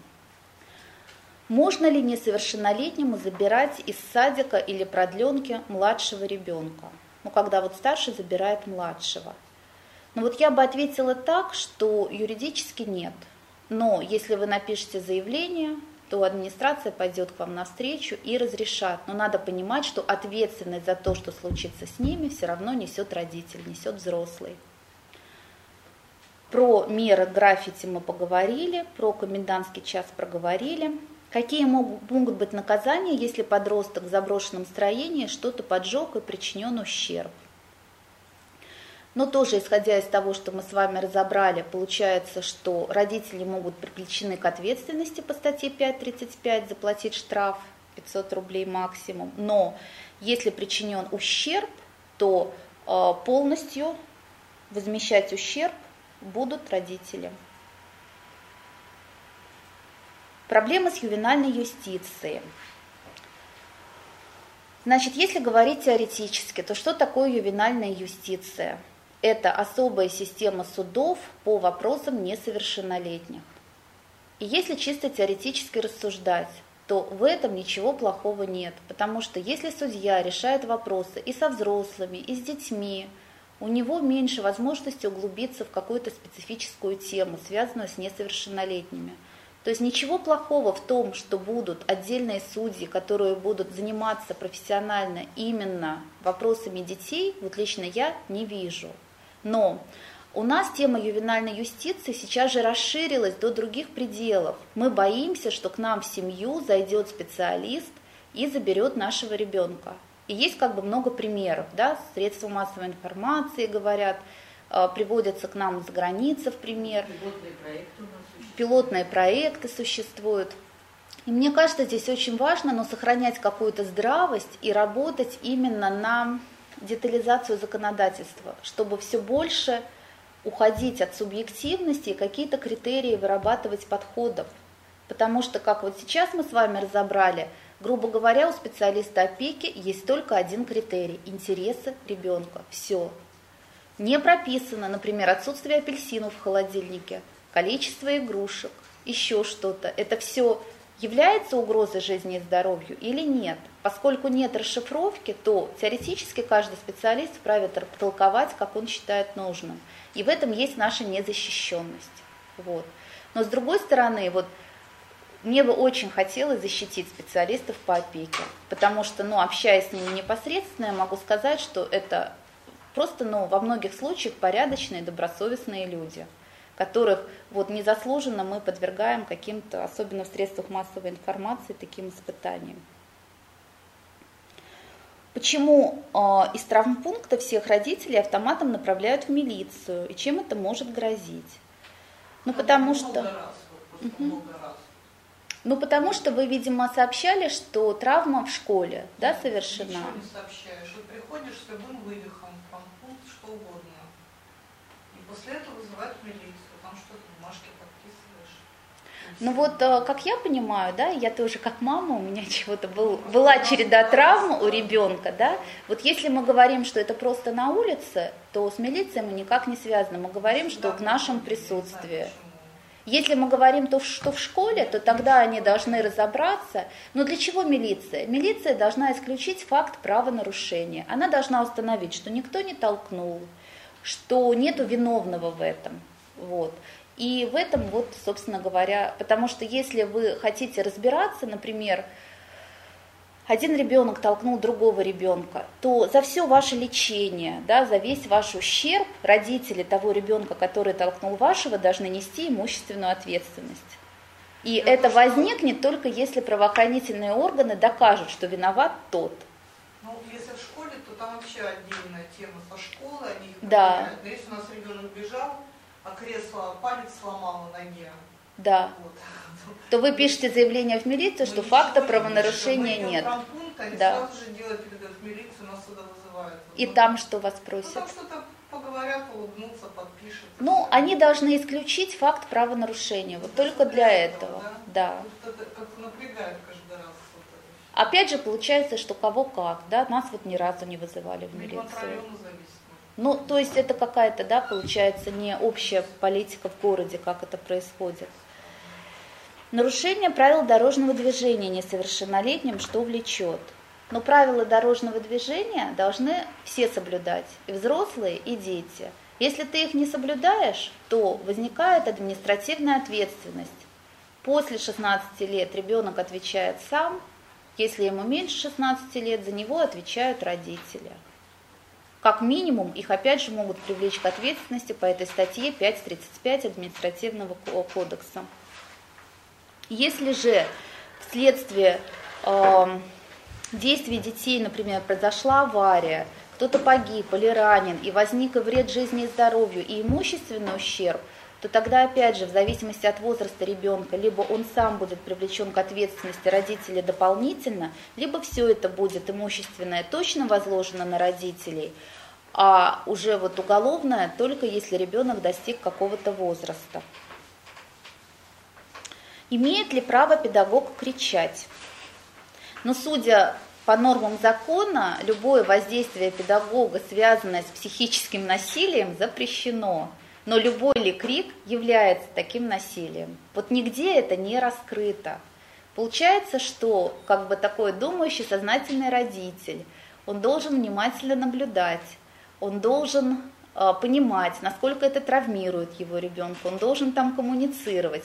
Speaker 1: Можно ли несовершеннолетнему забирать из садика или продленки младшего ребенка? Ну, когда вот старший забирает младшего. Ну вот я бы ответила так, что юридически нет. Но если вы напишете заявление, то администрация пойдет к вам навстречу и разрешат. Но надо понимать, что ответственность за то, что случится с ними, все равно несет родитель, несет взрослый. Про меры граффити мы поговорили, про комендантский час проговорили. Какие могут быть наказания, если подросток в заброшенном строении что-то поджег и причинен ущерб? Но тоже исходя из того, что мы с вами разобрали, получается, что родители могут приключены к ответственности по статье 5.35, заплатить штраф 500 рублей максимум. Но если причинен ущерб, то э, полностью возмещать ущерб будут родители. Проблемы с ювенальной юстицией. Значит, если говорить теоретически, то что такое ювенальная юстиция? это особая система судов по вопросам несовершеннолетних. И если чисто теоретически рассуждать, то в этом ничего плохого нет, потому что если судья решает вопросы и со взрослыми, и с детьми, у него меньше возможности углубиться в какую-то специфическую тему, связанную с несовершеннолетними – то есть ничего плохого в том, что будут отдельные судьи, которые будут заниматься профессионально именно вопросами детей, вот лично я не вижу. Но у нас тема ювенальной юстиции сейчас же расширилась до других пределов. Мы боимся, что к нам в семью зайдет специалист и заберет нашего ребенка. И есть как бы много примеров, да, средства массовой информации говорят, э, приводятся к нам с границы в пример. Пилотные проекты, Пилотные проекты существуют. И мне кажется, здесь очень важно но сохранять какую-то здравость и работать именно на детализацию законодательства, чтобы все больше уходить от субъективности и какие-то критерии вырабатывать подходов. Потому что, как вот сейчас мы с вами разобрали, грубо говоря, у специалиста опеки есть только один критерий – интересы ребенка. Все. Не прописано, например, отсутствие апельсинов в холодильнике, количество игрушек, еще что-то. Это все является угрозой жизни и здоровью или нет. Поскольку нет расшифровки, то теоретически каждый специалист вправе толковать, как он считает нужным. И в этом есть наша незащищенность. Вот. Но с другой стороны, вот мне бы очень хотелось защитить специалистов по опеке, потому что, ну, общаясь с ними непосредственно, я могу сказать, что это просто, ну, во многих случаях порядочные, добросовестные люди – которых вот незаслуженно мы подвергаем каким-то, особенно в средствах массовой информации, таким испытаниям. Почему э, из травмпункта всех родителей автоматом направляют в милицию и чем это может грозить? Ну, потому что... Раз, вот, угу. Ну, потому что вы, видимо, сообщали, что травма в школе, да, совершена? Ничего
Speaker 2: не сообщаешь. Вот приходишь с любым вывихом, травмпункт, что угодно. И после этого вызывают милицию.
Speaker 1: Ну вот, э, как я понимаю, да, я тоже как мама, у меня [LAUGHS] чего-то был, была череда травм у ребенка, да, вот если мы говорим, что это просто на улице, то с милицией мы никак не связаны, мы говорим, что в нашем присутствии. Если мы говорим, то, что в школе, то тогда они должны разобраться. Но для чего милиция? Милиция должна исключить факт правонарушения. Она должна установить, что никто не толкнул, что нету виновного в этом. Вот. И в этом вот, собственно говоря, потому что если вы хотите разбираться, например, один ребенок толкнул другого ребенка, то за все ваше лечение, да, за весь ваш ущерб родители того ребенка, который толкнул вашего, должны нести имущественную ответственность. И Я это возникнет только если правоохранительные органы докажут, что виноват тот.
Speaker 2: Ну, если в школе, то там вообще отдельная тема со школы, они их
Speaker 1: да.
Speaker 2: Если у нас ребенок бежал, а кресло палец сломал на ноге.
Speaker 1: Да. Вот. То вы пишете заявление в милицию, что факта правонарушения не нет.
Speaker 2: Они да. сразу же делают, передают в милицию, нас сюда вызывают.
Speaker 1: И вот. там что вас просят? Ну,
Speaker 2: там что-то поговорят, улыбнутся, подпишут.
Speaker 1: Ну, они должны исключить факт правонарушения, вот только для этого.
Speaker 2: Да. да.
Speaker 1: Опять же, получается, что кого как, да, нас вот ни разу не вызывали в милицию. Ну, то есть это какая-то, да, получается, не общая политика в городе, как это происходит. Нарушение правил дорожного движения несовершеннолетним, что влечет. Но правила дорожного движения должны все соблюдать, и взрослые, и дети. Если ты их не соблюдаешь, то возникает административная ответственность. После 16 лет ребенок отвечает сам, если ему меньше 16 лет, за него отвечают родители. Как минимум, их опять же могут привлечь к ответственности по этой статье 5.35 Административного кодекса. Если же вследствие э, действий детей, например, произошла авария, кто-то погиб или ранен, и возник и вред жизни и здоровью, и имущественный ущерб – то тогда, опять же, в зависимости от возраста ребенка, либо он сам будет привлечен к ответственности родителей дополнительно, либо все это будет имущественное точно возложено на родителей, а уже вот уголовное только если ребенок достиг какого-то возраста. Имеет ли право педагог кричать? Но судя по нормам закона, любое воздействие педагога, связанное с психическим насилием, запрещено но любой ли крик является таким насилием. Вот нигде это не раскрыто. Получается, что как бы такой думающий, сознательный родитель, он должен внимательно наблюдать, он должен э, понимать, насколько это травмирует его ребенка, он должен там коммуницировать.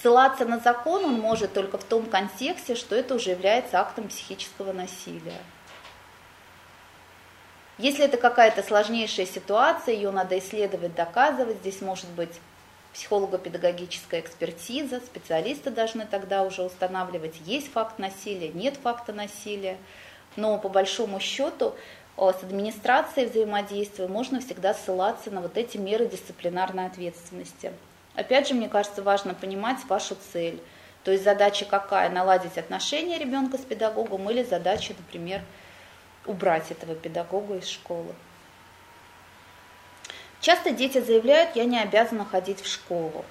Speaker 1: Ссылаться на закон он может только в том контексте, что это уже является актом психического насилия. Если это какая-то сложнейшая ситуация, ее надо исследовать, доказывать. Здесь может быть психолого-педагогическая экспертиза, специалисты должны тогда уже устанавливать, есть факт насилия, нет факта насилия. Но по большому счету э, с администрацией взаимодействия можно всегда ссылаться на вот эти меры дисциплинарной ответственности. Опять же, мне кажется, важно понимать вашу цель. То есть задача какая? Наладить отношения ребенка с педагогом или задача, например, убрать этого педагога из школы. Часто дети заявляют, я не обязана ходить в школу.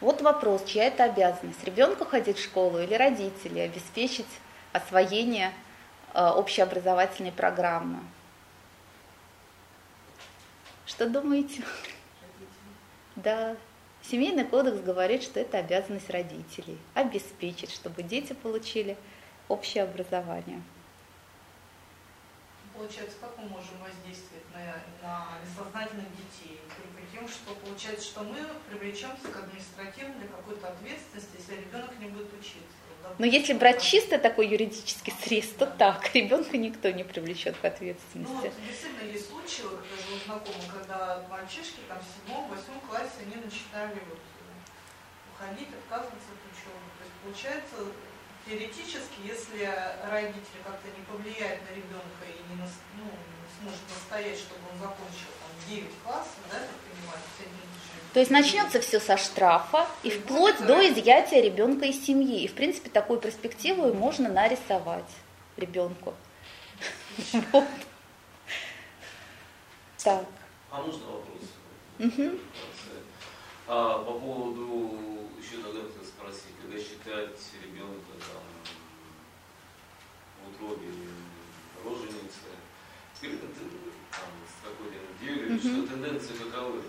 Speaker 1: Вот вопрос, чья это обязанность? Ребенка ходить в школу или родители обеспечить освоение э, общеобразовательной программы? Что думаете? Да, Семейный кодекс говорит, что это обязанность родителей обеспечить, чтобы дети получили общее образование
Speaker 2: получается, как мы можем воздействовать на, на несознательных детей? При тем, что получается, что мы привлечемся к административной какой-то ответственности, если ребенок не будет учиться.
Speaker 1: Но если брать чисто такой юридический срез, то так, [LAUGHS] ребенка никто не привлечет к ответственности. Ну, вот,
Speaker 2: действительно, есть случаи, вот, даже у знакомых, когда мальчишки там, в седьмом, восьмом классе, они начинали вот, уходить, отказываться от учебы. То есть, получается, теоретически, если родители как-то не повлияют на ребенка и не, ну, не сможет настоять, чтобы он закончил там, 9 классов, да, так понимаете,
Speaker 1: то есть начнется все со штрафа и вплоть до изъятия ребенка из семьи. И в принципе такую перспективу можно нарисовать ребенку. [LAUGHS] Вот.
Speaker 3: Так. А можно вопрос? Угу. А, по поводу еще тогда спросить, когда считать ребенка там в утробе роженицы, там, с какой-то неделей, что тенденции каковы?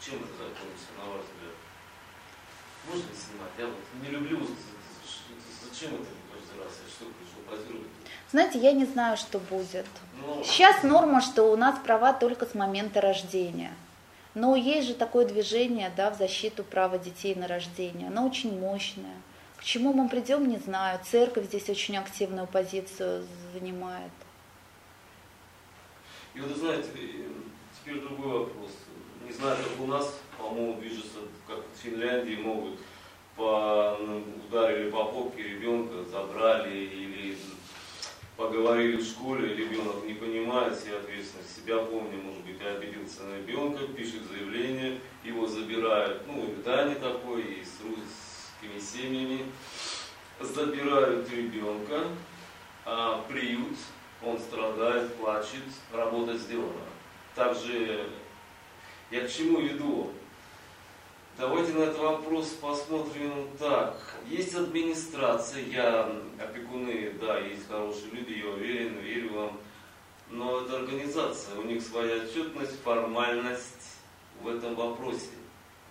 Speaker 3: Чем это закончится, на ваш взгляд? Можно снимать? Я вот не люблю, зачем это каждый раз? Я что, пришел позировать?
Speaker 1: Знаете, я не знаю, что будет. Но... Ну. Сейчас норма, что у нас права только с момента рождения. Но есть же такое движение да, в защиту права детей на рождение. Оно очень мощное. К чему мы придем, не знаю. Церковь здесь очень активную позицию занимает.
Speaker 3: И вот, знаете, теперь другой вопрос. Не знаю, как у нас, по-моему, движется, как в Финляндии могут по, ну, ударили по попке ребенка, забрали или поговорили в школе, ребенок не понимает себе ответственность, себя помню, может быть, обиделся на ребенка, пишет заявление, его забирают, ну, и Дани такой, и с русскими семьями, забирают ребенка, а приют, он страдает, плачет, работа сделана. Также я к чему веду? Давайте на этот вопрос посмотрим так. Есть администрация, я опекуны, да, есть хорошие люди, я уверен, верю вам. Но это организация, у них своя отчетность, формальность в этом вопросе.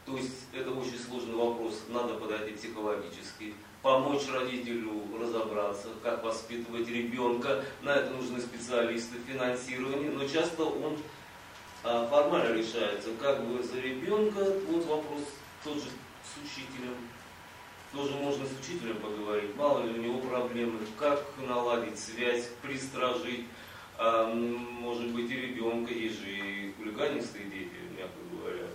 Speaker 3: То есть это очень сложный вопрос, надо подойти психологически, помочь родителю разобраться, как воспитывать ребенка. На это нужны специалисты, финансирование, но часто он формально решается, как бы за ребенка, вот вопрос тот же с учителем. Тоже можно с учителем поговорить, мало ли у него проблемы, как наладить связь, пристражить, а, может быть и ребенка, есть же и хулиганистые дети, мягко говоря.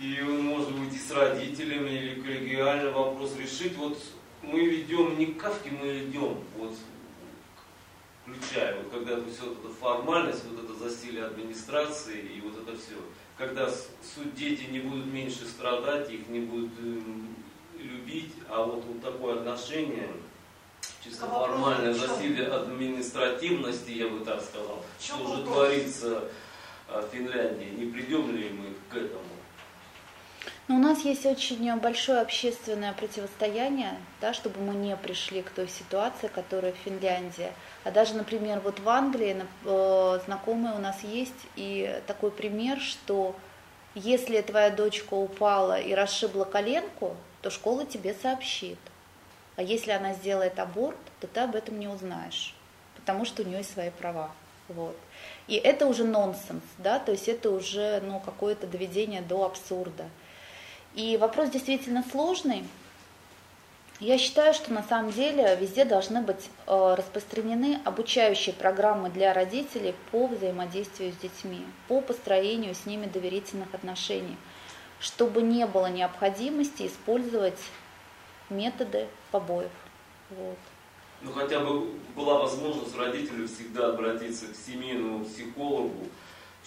Speaker 3: И он может быть и с родителями, или коллегиально вопрос решить. Вот мы ведем не к кавке, мы идем, вот включая, вот когда все вот эта формальность, вот это засилие администрации и вот это все когда суть дети не будут меньше страдать, их не будут э, любить, а вот, вот такое отношение, чисто а формальное засилие административности, я бы так сказал, что уже творится в Финляндии, не придем ли мы к этому?
Speaker 1: Но у нас есть очень большое общественное противостояние, да, чтобы мы не пришли к той ситуации, которая в Финляндии. А даже, например, вот в Англии э, знакомые у нас есть и такой пример, что если твоя дочка упала и расшибла коленку, то школа тебе сообщит. А если она сделает аборт, то ты об этом не узнаешь, потому что у нее есть свои права. Вот. И это уже нонсенс, да, то есть это уже ну, какое-то доведение до абсурда. И вопрос действительно сложный. Я считаю, что на самом деле везде должны быть э, распространены обучающие программы для родителей по взаимодействию с детьми, по построению с ними доверительных отношений, чтобы не было необходимости использовать методы побоев. Вот.
Speaker 3: Ну хотя бы была возможность родителю всегда обратиться к семейному психологу,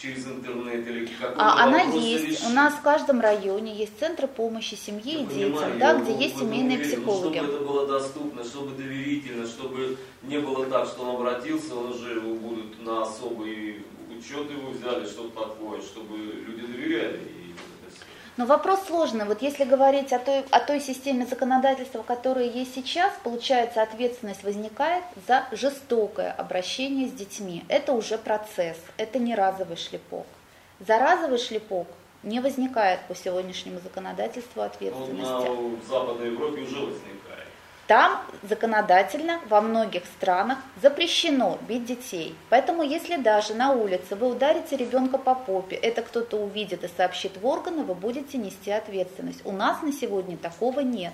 Speaker 3: через интернет или какой-то
Speaker 1: а, Она есть. Решить. У нас в каждом районе есть центры помощи семье и детям, да, где есть семейные уверен, психологи.
Speaker 3: Чтобы это было доступно, чтобы доверительно, чтобы не было так, что он обратился, он уже его будут на особый учет его взяли, что-то такое, чтобы люди доверяли.
Speaker 1: Но вопрос сложный. Вот если говорить о той, о той системе законодательства, которая есть сейчас, получается, ответственность возникает за жестокое обращение с детьми. Это уже процесс, это не разовый шлепок. За разовый шлепок не возникает по сегодняшнему законодательству ответственности.
Speaker 3: Ну, на, в Западной Европе уже возникает.
Speaker 1: Там законодательно во многих странах запрещено бить детей. Поэтому если даже на улице вы ударите ребенка по попе, это кто-то увидит и сообщит в органы, вы будете нести ответственность. У нас на сегодня такого нет.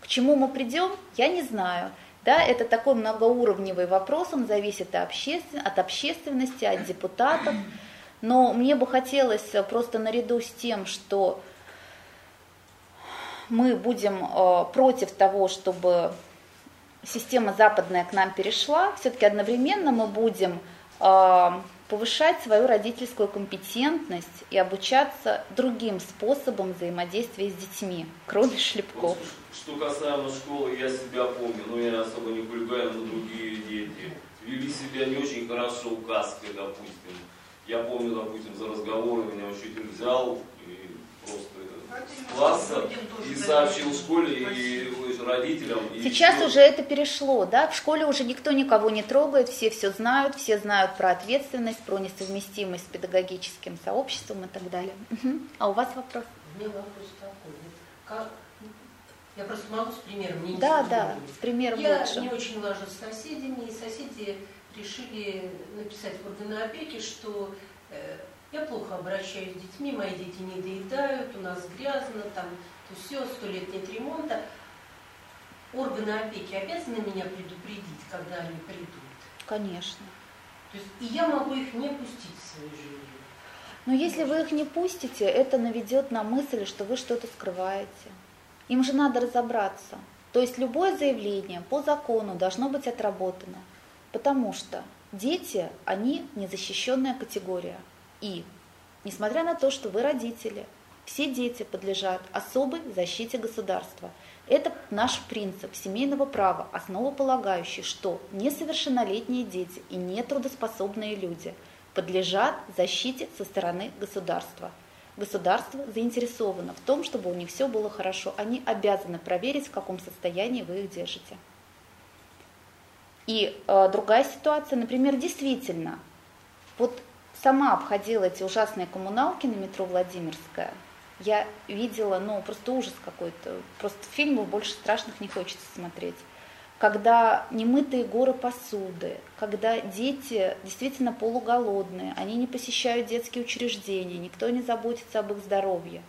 Speaker 1: К чему мы придем, я не знаю. Да, это такой многоуровневый вопрос, он зависит от, от общественности, от депутатов. Но мне бы хотелось просто наряду с тем, что мы будем э, против того, чтобы система западная к нам перешла, все-таки одновременно мы будем э, повышать свою родительскую компетентность и обучаться другим способам взаимодействия с детьми, кроме шлепков.
Speaker 3: Что касаемо школы, я себя помню, но я особо не хулиган, но другие дети вели себя не очень хорошо указкой, допустим. Я помню, допустим, за разговоры меня учитель взял и просто класса и сообщил школе и родителям.
Speaker 1: И Сейчас все. уже это перешло, да, в школе уже никто никого не трогает, все все знают, все знают про ответственность, про несовместимость с педагогическим сообществом и так далее. Угу. А у вас вопрос?
Speaker 4: У меня вопрос такой. Как... Я просто могу с примером не
Speaker 1: Да, да, с примером
Speaker 4: Я
Speaker 1: лучше.
Speaker 4: не очень лажу с соседями, и соседи решили написать в органы опеки, что э, я плохо обращаюсь с детьми, мои дети не доедают, у нас грязно, там, то все, сто лет нет ремонта. Органы опеки обязаны меня предупредить, когда они придут?
Speaker 1: Конечно.
Speaker 4: То есть и я могу их не пустить в свою жизнь.
Speaker 1: Но если вы их не пустите, это наведет на мысль, что вы что-то скрываете. Им же надо разобраться. То есть любое заявление по закону должно быть отработано. Потому что дети, они незащищенная категория. И, несмотря на то, что вы родители, все дети подлежат особой защите государства. Это наш принцип семейного права, основополагающий, что несовершеннолетние дети и нетрудоспособные люди подлежат защите со стороны государства. Государство заинтересовано в том, чтобы у них все было хорошо. Они обязаны проверить, в каком состоянии вы их держите. И э, другая ситуация, например, действительно, вот сама обходила эти ужасные коммуналки на метро Владимирская. Я видела, ну, просто ужас какой-то. Просто фильмов больше страшных не хочется смотреть. Когда немытые горы посуды, когда дети действительно полуголодные, они не посещают детские учреждения, никто не заботится об их здоровье.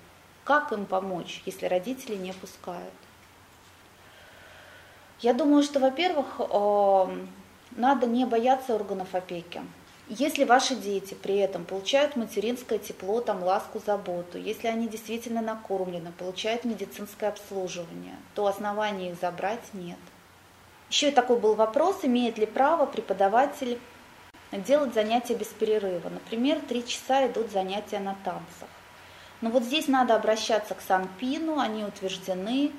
Speaker 1: Как им помочь, если родители не пускают? Я думаю, что, во-первых, эм, надо не бояться органов опеки. Если ваши дети при этом получают материнское тепло, там, ласку, заботу, если они действительно накормлены, получают медицинское обслуживание, то оснований их забрать нет. Еще и такой был вопрос, имеет ли право преподаватель делать занятия без перерыва. Например, три часа идут занятия на танцах. Но вот здесь надо обращаться к Санпину, они утверждены,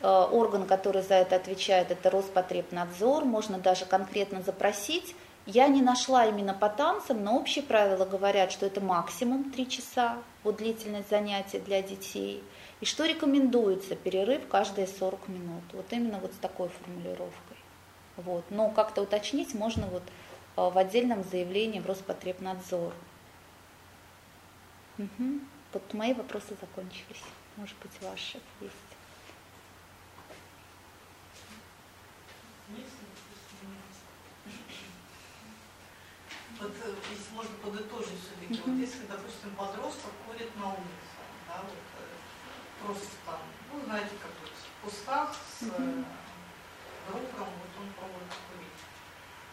Speaker 1: Э, орган, который за это отвечает, это Роспотребнадзор, можно даже конкретно запросить. Я не нашла именно по танцам, но общие правила говорят, что это максимум 3 часа, вот длительность занятий для детей. И что рекомендуется, перерыв каждые 40 минут. Вот именно вот с такой формулировкой. Вот. Но как-то уточнить можно вот э, в отдельном заявлении в Роспотребнадзор. Угу. Вот мои вопросы закончились. Может быть, ваши есть.
Speaker 2: Вот э, если можно подытожить все-таки, mm-hmm. вот если, допустим, подросток курит на улице, да, вот, э, просто там, ну, знаете, как вот в кустах с mm-hmm. другом, вот он пробует курить.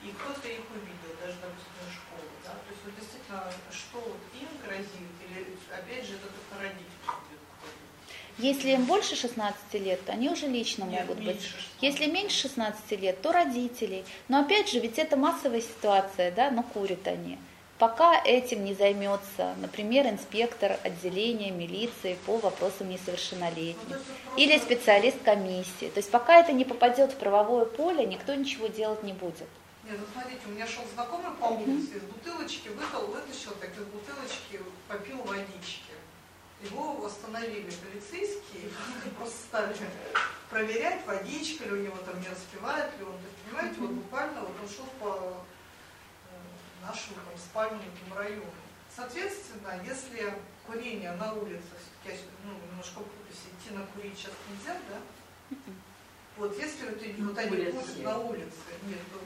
Speaker 2: И кто-то их увидел, даже, допустим, из школы, да, то есть вот действительно, что вот им грозит, или опять же это только родители
Speaker 1: если им больше 16 лет, то они уже лично Нет, могут быть. 16. Если меньше 16 лет, то родителей. Но опять же, ведь это массовая ситуация, да, но курят они. Пока этим не займется, например, инспектор отделения милиции по вопросам несовершеннолетних или специалист комиссии. То есть пока это не попадет в правовое поле, никто ничего делать не будет.
Speaker 2: Нет, ну смотрите, у меня шел знакомый по улице, из бутылочки выдал, вытащил, так из бутылочки попил водички. Его остановили полицейские, просто стали проверять, водичка ли у него там не распевает ли он. То есть, понимаете, вот буквально вот он шел по э, нашему там, спальному району. Соответственно, если курение на улице, все-таки ну, немножко идти на курить сейчас нельзя, да? Вот если вот, вот они курят на улице, нет, то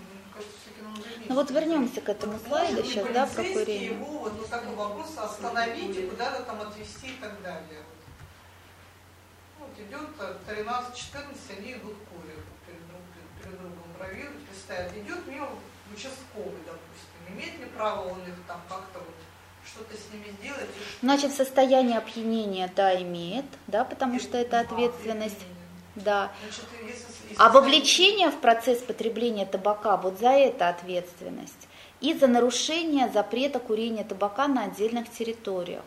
Speaker 1: ну вот вернемся к этому слайду сейчас, да, про курение.
Speaker 2: его вот, вот такой вопрос остановить и куда-то там отвезти и так далее. Вот идет 13-14, они идут курят перед, друг, перед другом проверить, стоят. Идет мимо участковый, допустим. Имеет ли право он их там как-то вот что-то с ними сделать?
Speaker 1: Значит, состояние опьянения, да, имеет, да, потому и, что это ответственность. Да. Значит, если а вовлечение в процесс потребления табака, вот за это ответственность. И за нарушение запрета курения табака на отдельных территориях.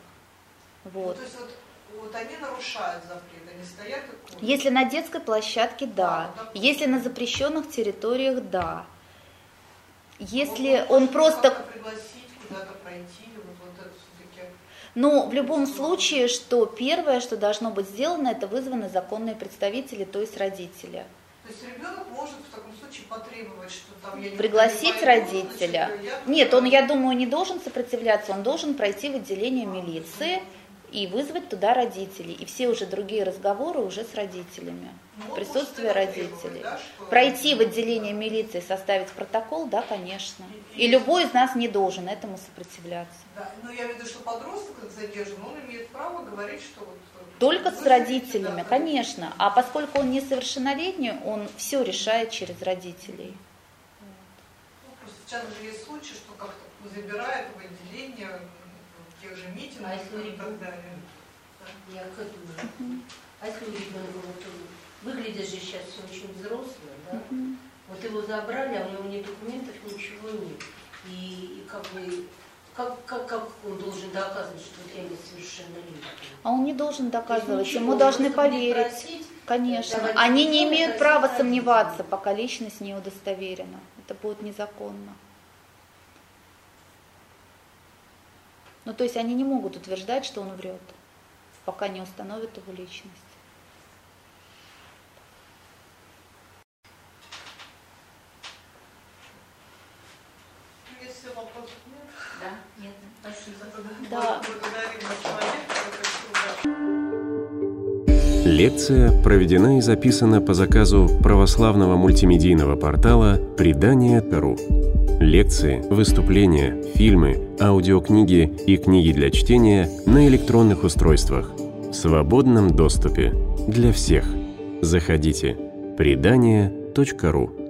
Speaker 1: Вот.
Speaker 2: Ну, то есть вот, вот они нарушают запрет, они стоят и курят?
Speaker 1: Если на детской площадке, да. да Если на запрещенных территориях, да. Если
Speaker 2: ну,
Speaker 1: он просто...
Speaker 2: Пригласить, куда-то пройти,
Speaker 1: но в любом случае, что первое, что должно быть сделано, это вызваны законные представители, то есть родители.
Speaker 2: Есть ребенок может в таком случае потребовать, что там я
Speaker 1: не Пригласить не родителя. Значит, Нет, он, я думаю, не должен сопротивляться, он должен пройти в отделение милиции и вызвать туда родителей. И все уже другие разговоры уже с родителями. Ну, присутствие родителей. Да, Пройти в отделение милиции, составить протокол, да, конечно. И, любой из нас не должен этому сопротивляться.
Speaker 2: Да, но я виду, что подросток задержан, он имеет право говорить, что вот
Speaker 1: только с родителями, конечно. А поскольку он несовершеннолетний, он все решает через родителей.
Speaker 2: Ну, просто сейчас же есть случаи, что как-то забирают в отделение тех же митингов а если и так далее.
Speaker 4: Я к этому. А если у ребенка вот выглядит же сейчас все очень взрослый, да? Вот его забрали, а у него ни документов, ничего нет. И, и как бы как, как, как он должен доказывать, что я несовершеннолетний?
Speaker 1: А он не должен доказывать, ему должны поверить. Просить, Конечно. Они не имеют права сомневаться, пока личность не удостоверена. Это будет незаконно. Ну, то есть они не могут утверждать, что он врет. пока не установят его личность.
Speaker 2: Если вопросов нет,
Speaker 4: Да, нет, спасибо.
Speaker 1: Да.
Speaker 5: Лекция проведена и записана по заказу православного мультимедийного портала «Предание.ру». Лекции, выступления, фильмы, аудиокниги и книги для чтения на электронных устройствах в свободном доступе для всех. Заходите. Предание.ру